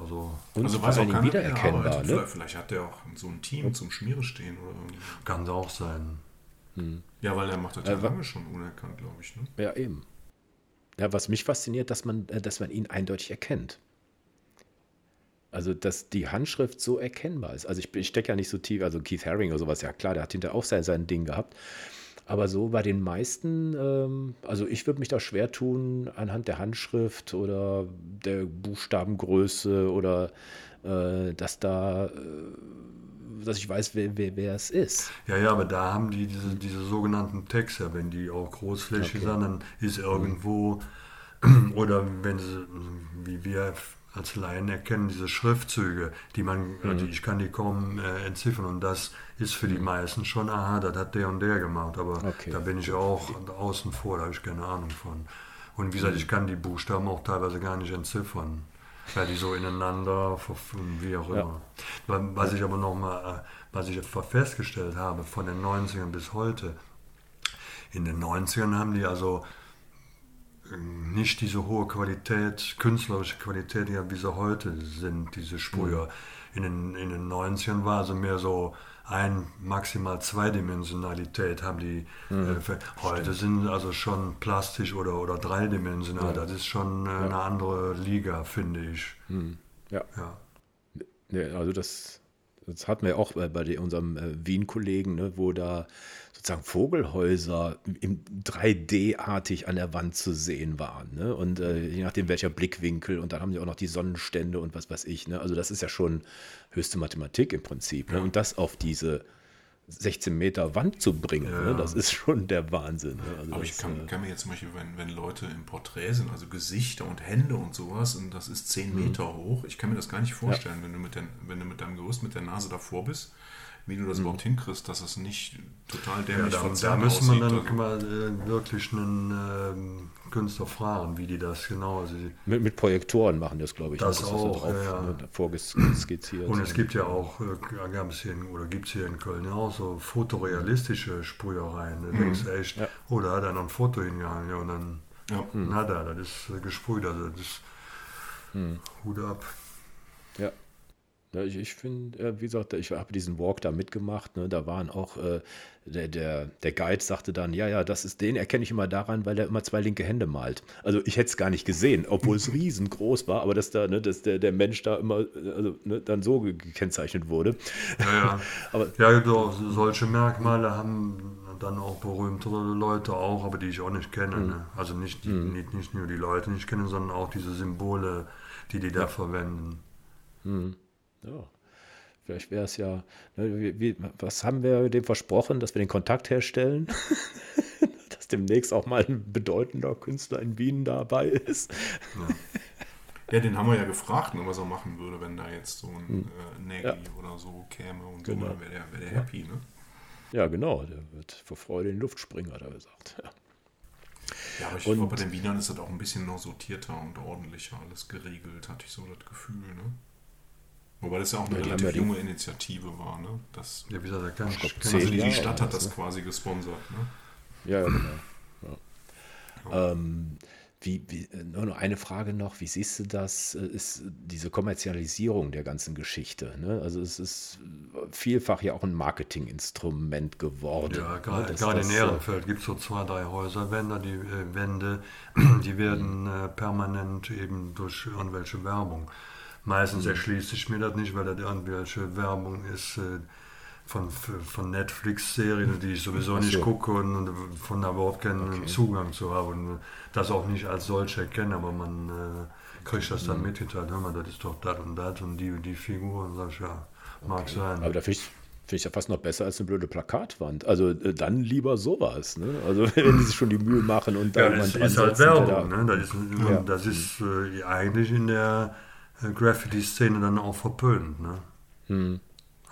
Also Und Also weiß auch wer wiedererkennbar. arbeitet. Ne? Vielleicht, hat der auch so ein Team zum Schmiere stehen oder irgendwie. kann es auch sein. Ja, weil er macht das ja Äh, lange schon unerkannt, glaube ich. Ne? Ja, eben. Ja, was mich fasziniert, dass man, äh, dass man ihn eindeutig erkennt. Also, dass die Handschrift so erkennbar ist. Also, ich, bin- ich stecke ja nicht so tief, also Keith Haring oder sowas, ja klar, der hat hinterher auch sein, sein Ding gehabt. Aber so bei den meisten, ähm, also ich würde mich da schwer tun, anhand der Handschrift oder der Buchstabengröße oder äh, dass da, äh, dass ich weiß, wer, wer, wer es ist. Ja, ja, aber da haben die diese, diese sogenannten Texte, wenn die auch großflächig Okay. sind, dann ist irgendwo, oder wenn sie, wie wir als Laien erkennen, diese Schriftzüge, die man, also ich kann die kaum äh, entziffern und das ist für die meisten schon, aha, das hat der und der gemacht, aber Okay. da bin ich auch außen vor, da habe ich keine Ahnung von. Und wie gesagt, ich kann die Buchstaben auch teilweise gar nicht entziffern, weil die so ineinander, wie auch Ja. immer. Wa- Was ich aber nochmal, was ich festgestellt habe, von den 90ern bis heute, in den 90ern haben die also nicht diese hohe Qualität, künstlerische Qualität, ja, wie sie heute sind, diese Sprüher. In, den, in den 90ern war also mehr so ein, maximal Zweidimensionalität haben die. Äh, ver- heute sind also schon plastisch oder, oder dreidimensional. Das ist schon äh, eine andere Liga, finde ich. Ja. Ja. Nee, also das, das hatten wir auch bei, bei unserem äh, Wien-Kollegen, ne, wo da sozusagen Vogelhäuser im 3D-artig an der Wand zu sehen waren. Ne? Und äh, je nachdem welcher Blickwinkel und dann haben die auch noch die Sonnenstände und was weiß ich. Ne? Also das ist ja schon höchste Mathematik im Prinzip. Ne? Und das auf diese 16 Meter Wand zu bringen, Ja. ne? das ist schon der Wahnsinn. Ne? Also Aber ich kann, äh, kann mir jetzt zum Beispiel, wenn, wenn Leute im Porträt sind, also Gesichter und Hände und sowas, und das ist 10 Mhm. Meter hoch, ich kann mir das gar nicht vorstellen, wenn, du mit den, wenn du mit deinem Gerüst mit der Nase davor bist, wie du das Mhm. überhaupt hinkriegst, dass es nicht total Ja, dämlich da, da verzerrt müssen wir dann Also- mal äh, wirklich einen ähm, Künstler fragen, wie die das genau. Also die, mit, mit Projektoren machen das, glaube ich. Das ist auch, ja, ja. Ne, vorskizziert. Und es gibt ja auch, äh, gab es hier in, oder gibt es hier in Köln ja auch so fotorealistische Sprühereien. Da denkst du echt, Ja. oh, da hat er noch ein Foto hingehangen, ja, und dann, ja. na da, das ist äh, gesprüht, also das ist Hut ab. Ja. Ja, ich, ich finde, äh, wie gesagt, ich habe diesen Walk da mitgemacht. Ne, da waren auch, äh, der, der, der Guide sagte dann, ja, ja, das ist den erkenne ich immer daran, weil er immer zwei linke Hände malt. Also ich hätte es gar nicht gesehen, obwohl es riesengroß war, aber dass da, ne, dass der, der Mensch da immer, äh, also ne, dann so ge- gekennzeichnet wurde. Ja, ja. Aber ja, so, solche Merkmale haben dann auch berühmtere Leute auch, aber die ich auch nicht kenne. Ne? Also nicht, die, nicht, nicht nur die Leute nicht kenne, sondern auch diese Symbole, die die da verwenden. Ja, vielleicht wäre es ja, ne, wie, wie, was haben wir dem versprochen, dass wir den Kontakt herstellen? dass demnächst auch mal ein bedeutender Künstler in Wien dabei ist. ja, den haben wir ja gefragt, ne, was er machen würde, wenn da jetzt so ein äh, Nägel oder so käme und so, Genau. dann wäre der, wär der happy. Ne? Ja, genau, der wird vor Freude in die Luft springen, hat er gesagt. Ja. Ja, aber ich glaube, bei den Wienern ist das auch ein bisschen noch sortierter und ordentlicher alles geregelt, hatte ich so das Gefühl. Ne? Wobei das ja auch eine Ja, relativ ja die- junge Initiative war. Ne? Das, Ja, wie gesagt, kann ich, glaub, kann also die, Jahre die Stadt hat das, das ne? quasi gesponsert. Ne? Ja, ja, genau. Ja. Ähm, wie, wie, nur noch eine Frage noch, wie siehst du das, äh, ist diese Kommerzialisierung der ganzen Geschichte? Ne? Also es ist vielfach ja auch ein Marketinginstrument geworden. Ja, ne? gerade, Das- gerade in äh, Ehrenfeld gibt es so zwei, drei Häuserwände, die äh, Wände, die werden äh, permanent eben durch irgendwelche Werbung. Meistens erschließt sich mir das nicht, weil das irgendwelche Werbung ist äh, von, von Netflix-Serien, die ich sowieso nicht so. gucke und von da überhaupt keinen Okay. Zugang zu haben und das auch nicht als solche erkenne, aber man äh, kriegt das Mhm. dann mitgeteilt, hör mal, das ist doch das und das und die und die Figur und sag ich, ja, mag sein. Aber da finde ich, finde ich ja fast noch besser als eine blöde Plakatwand. Also äh, dann lieber sowas. Ne? Also wenn die sich schon die Mühe machen und da Ja, jemand das dran ist halt Werbung. da- Ne? Das ist, Ja. das ist äh, eigentlich in der äh, Graffiti-Szene dann auch verpönt. Ne?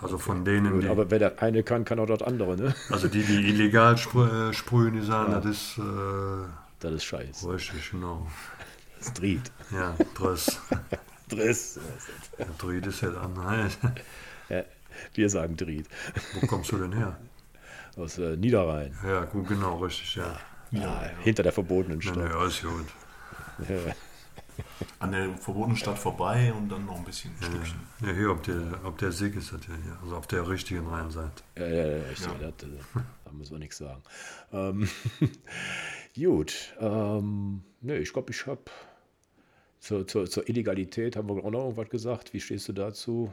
Also von denen, Hm. Gut, die, aber wer das eine kann, kann auch das andere. Ne? also die, die illegal sprü äh, sprühen, die sagen, das ist äh, Das ist scheiße. richtig, genau. Das dreht. Ja, Driss. Driss. Der Dried ist ja dann, nein, Ja, wir sagen dreht. wo kommst du denn her? Aus äh, Niederrhein. Ja, gut, genau, richtig, ja. Ja, hinter der verbotenen Stadt. nee, alles gut. Ja. An der verbotenen Stadt vorbei und dann noch ein bisschen ein Stückchen. Ja, hier, ob der, ob der Sieg ist das ja hier, also auf der richtigen Rheinseite. Ja, ja, ja, ich Ja. das, äh, da muss man nichts sagen. Ähm, gut, ähm, nee, ich glaube, ich habe zur, zur, zur Illegalität haben wir auch noch irgendwas gesagt. Wie stehst du dazu?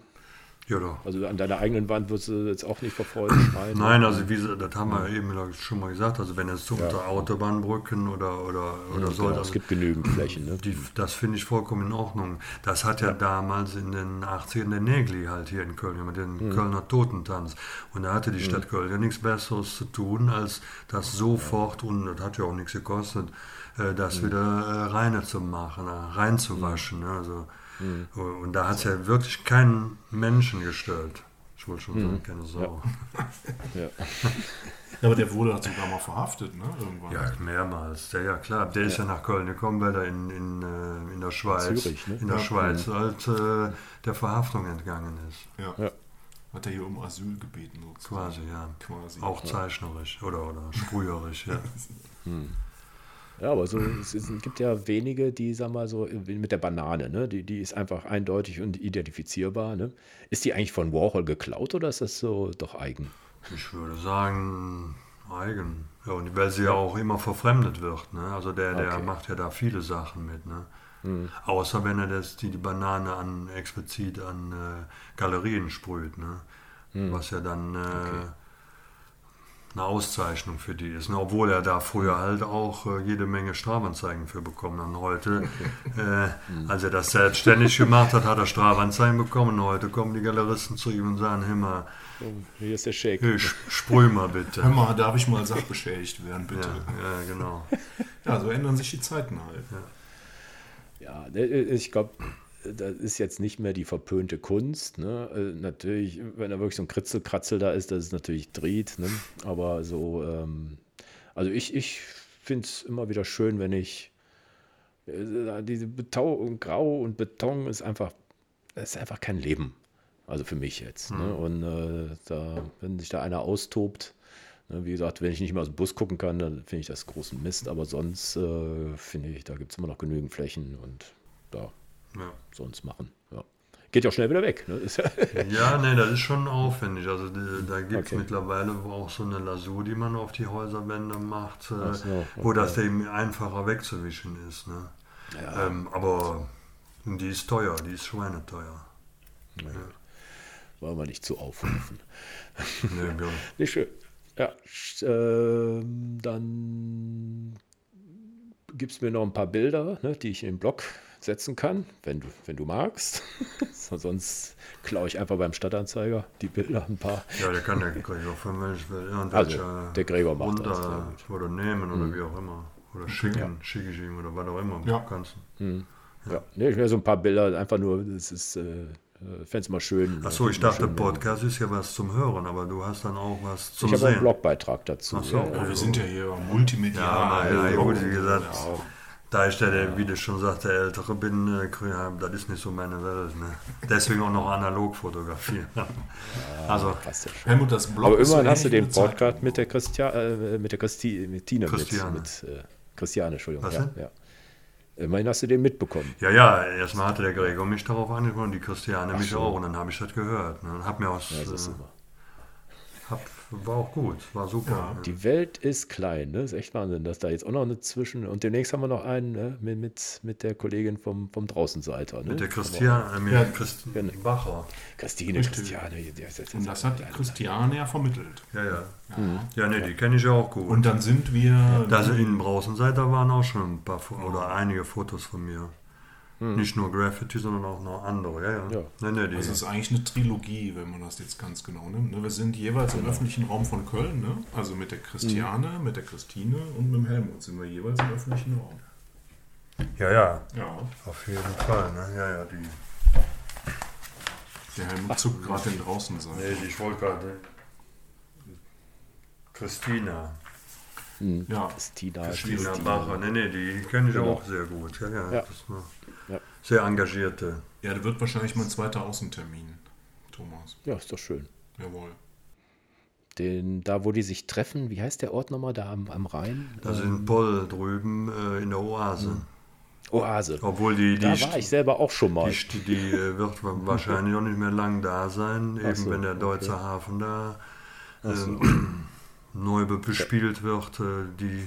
Ja, doch. Also an deiner eigenen Wand würdest du jetzt auch nicht verfolgen schreien? Nein, also wie, das haben wir eben schon mal gesagt. Also wenn es so Ja. unter Autobahnbrücken oder, oder, oder so, genau, also es gibt genügend Flächen. Ne? die, das finde ich vollkommen in Ordnung. Das hat ja, damals in den 80ern der Nägli halt hier in Köln, mit dem Mhm. Kölner Totentanz. Und da hatte die Stadt Köln ja nichts Besseres zu tun, als das sofort, und das hat ja auch nichts gekostet, äh, das Mhm. wieder äh, reine zu machen, äh, reinzuwaschen. ne, Also, Mhm. Und da hat es ja wirklich keinen Menschen gestört. Ich wollte schon Mhm. sagen, keine Sau. Ja. Ja, aber der wurde halt sogar mal verhaftet, ne? Irgendwann. Ja, mehrmals. Ja, ja klar. Der ist ja nach Köln gekommen, weil er in, in, äh, in der Schweiz, Zürich, ne? in der Ja. Schweiz halt äh, der Verhaftung entgangen ist. Ja. Ja. Hat er hier um Asyl gebeten, sozusagen. Quasi, ja. Quasi. Auch zeichnerisch oder, oder sprüherisch, ja. Ja, aber so, es, es gibt ja wenige, die, sag mal so, wie mit der Banane, ne? Die, die ist einfach eindeutig und identifizierbar. Ne? Ist die eigentlich von Warhol geklaut oder ist das so doch eigen? Ich würde sagen, eigen. Ja, und weil sie ja auch immer verfremdet wird. Ne? Also der, der Okay. macht ja da viele Sachen mit. Ne? Außer wenn er das, die, die Banane an, explizit an äh, Galerien sprüht. Ne? Was ja dann äh, eine Auszeichnung für die ist. Ne? Obwohl er da früher halt auch äh, jede Menge Strafanzeigen für bekommen hat. Und heute, äh, als er das selbstständig gemacht hat, hat er Strafanzeigen bekommen. Und heute kommen die Galeristen zu ihm und sagen, immer, Oh, hier ist der Shake. hey, sprüh mal bitte. Hör mal, darf ich mal sachbeschädigt werden, bitte? Ja, ja, genau. Ja, so ändern sich die Zeiten halt. Ja, ne, ich glaube, das ist jetzt nicht mehr die verpönte Kunst. Ne? Äh, Natürlich, wenn da wirklich so ein Kritzelkratzel da ist, das ist natürlich Dried. Ne? Aber so, ähm, also ich, ich finde es immer wieder schön, wenn ich äh, diese Betau und Grau und Beton ist einfach, ist einfach kein Leben. Also für mich jetzt. Ne? Und äh, da, wenn sich da einer austobt, ne, wie gesagt, wenn ich nicht mehr aus dem Bus gucken kann, dann finde ich das großen Mist. Aber sonst äh, finde ich, da gibt es immer noch genügend Flächen und da Ja. sonst machen. Ja. Geht ja auch schnell wieder weg. Ne? Ja, Ja, nee, das ist schon aufwendig. Also die, da gibt es Okay. mittlerweile auch so eine Lasur, die man auf die Häuserwände macht, äh, so, wo okay. das eben einfacher wegzuwischen ist. Ne? ja, Ähm, aber die ist teuer, die ist schweineteuer. wollen wir nicht zu aufrufen. Nee, ja. Nicht schön. Ja, ähm, dann gibt es mir noch ein paar Bilder, ne, die ich den Blog setzen kann, wenn du, wenn du magst. So, Sonst klaue ich einfach beim Stadtanzeiger die Bilder ein paar. ja, der kann der Gregor von Also, der Gregor macht das, runter gut. oder nehmen oder wie auch immer. Oder schicken, schicke ich ihm oder was auch immer. Ja. Kannst. Ja, ne, ich will so ein paar Bilder, einfach nur, das ist, äh, fände es mal schön. Achso, ich Mal dachte, schön, Podcast ist ja was zum Hören, aber du hast dann auch was zum Ich habe auch einen Sehen. Blogbeitrag dazu. Ach so. ja. Ja, wir sind ja hier multimedial. Ja, ja, Blog. gut, wie gesagt, Ja. Da ich der, der, wie du schon sagst, der Ältere bin, äh, ja, das ist nicht so meine Welt. Ne? Deswegen auch noch analog fotografieren. also, ja schon. Helmut, das Blog Aber so immerhin hast du den Podcast mit der Christian, äh, mit der Christi, mit Tine, Christiane. mit, mit äh, Christiane, Entschuldigung. Was ja, denn? ja. Immerhin hast du den mitbekommen. Ja, ja, erstmal hatte der Gregor mich darauf angesprochen, die Christiane mich so. auch und dann habe ich das gehört. Ne? Und hab mir aus, ja, das äh, war auch gut, war super. Ja. Die Welt ist klein, ne? ist echt Wahnsinn, dass da jetzt auch noch eine Zwischen... Und demnächst haben wir noch einen ne? mit, mit, mit der Kollegin vom, vom Draußenseiter. Ne? Mit der Christiane, mit ja, Christine genau. Bacher. Christine, Christiane. Und das hat Christiane ja vermittelt. Ja, ja. Ja, mhm. ja nee, die kenne ich ja auch gut. Und dann sind wir... Da sind in Draußenseiter waren auch schon ein paar oder einige Fotos von mir. Hm. Nicht nur Graffiti, sondern auch noch andere. Ja, ja. ja. Nee, nee, das ist eigentlich eine Trilogie, wenn man das jetzt ganz genau nimmt. Ne? Wir sind jeweils im genau. öffentlichen Raum von Köln, ne? also mit der Christiane, hm. mit der Christine und mit dem Helmut sind wir jeweils im öffentlichen Raum. Ja, ja. Ja. Auf jeden Fall. Ne? Ja, ja, die. Der Helmut zuckt gerade den draußen sein. Nee, ich wollte gerade. Christina. Hm. Ja, Christina. Christina Bacher. Nee, nee, die kenne ich genau. auch sehr gut. Ja, ja. ja. Das ja. Sehr engagierte. Ja, der wird wahrscheinlich mein zweiter Außentermin, Thomas. Ja, ist doch schön. Jawohl. Den, da, wo die sich treffen, wie heißt der Ort nochmal, da am, am Rhein? Da sind ähm, Poll drüben äh, in der Oase. Hm. Oase. Obwohl die, da war ich selber auch schon mal. Die, die äh, wird wahrscheinlich auch nicht mehr lang da sein, eben so, wenn der Deutsche okay. Hafen da äh, so. neu bespielt wird. Äh, die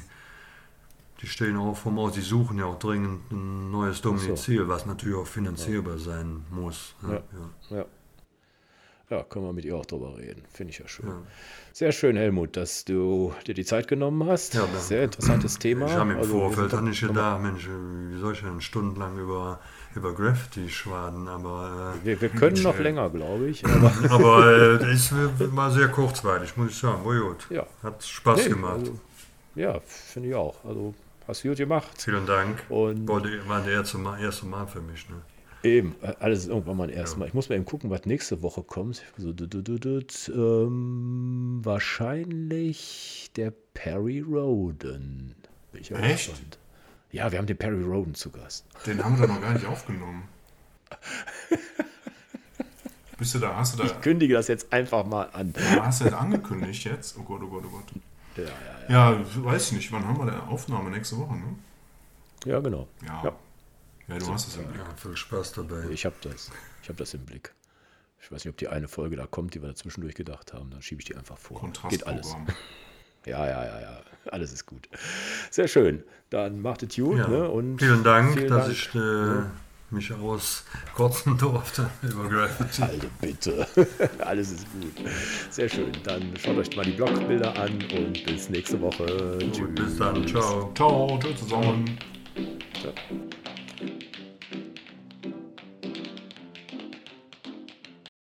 die stehen auch vom Aus, die suchen ja auch dringend ein neues Domizil, so. was natürlich auch finanzierbar ja. sein muss. Ja, ja. ja. ja. können wir mit ihr auch drüber reden. Finde ich ja schön. Sehr schön, Helmut, dass du dir die Zeit genommen hast. Ja, Sehr interessantes Thema. Ich habe im also, Vorfeld nicht gedacht, Mensch, wie soll ich denn stundenlang über, über Graffiti schwaden, aber... Äh, wir, wir, können noch äh, länger, glaube ich. Aber, aber äh, das war sehr kurzweilig, muss ich sagen. Oh, gut. Ja. Hat Spaß nee, gemacht. Also, ja, finde ich auch. Also Hast du gut gemacht. Vielen Dank. Und war das erste Mal, erste Mal für mich. Ne? Eben, alles ist irgendwann mal ein erstes ja. Mal. Ich muss mal eben gucken, was nächste Woche kommt. So, du, du, du, ähm, wahrscheinlich der Perry Roden. Bin ich Echt? Gespannt. Ja, wir haben den Perry Roden zu Gast. Den haben wir noch gar nicht aufgenommen. Bist du da? Hast du da? Ich kündige das jetzt einfach mal an. Ja, hast du das angekündigt jetzt? Oh Gott, oh Gott, oh Gott. Ja, ja, ja. ja, weiß ich nicht. Wann haben wir eine Aufnahme? Nächste Woche, ne? Ja, genau. Ja. Ja, ja du so, hast es im Blick. Ja, viel Spaß dabei. Ich habe das. Ich habe das im Blick. Ich weiß nicht, ob die eine Folge da kommt, die wir dazwischendurch gedacht haben. Dann schiebe ich die einfach vor. Geht alles. Ja, ja, ja, ja. Alles ist gut. Sehr schön. Dann macht es gut. Ja. Ne? Und vielen Dank, vielen dass Dank. ich äh, mich auskotzen durfte über Graffiti. Alter, bitte. Alles ist gut. Sehr schön. Dann schaut euch mal die Blogbilder an und bis nächste Woche. Gut, Tschüss. Bis dann. Ciao. Ciao. Tschüss zusammen. Ciao.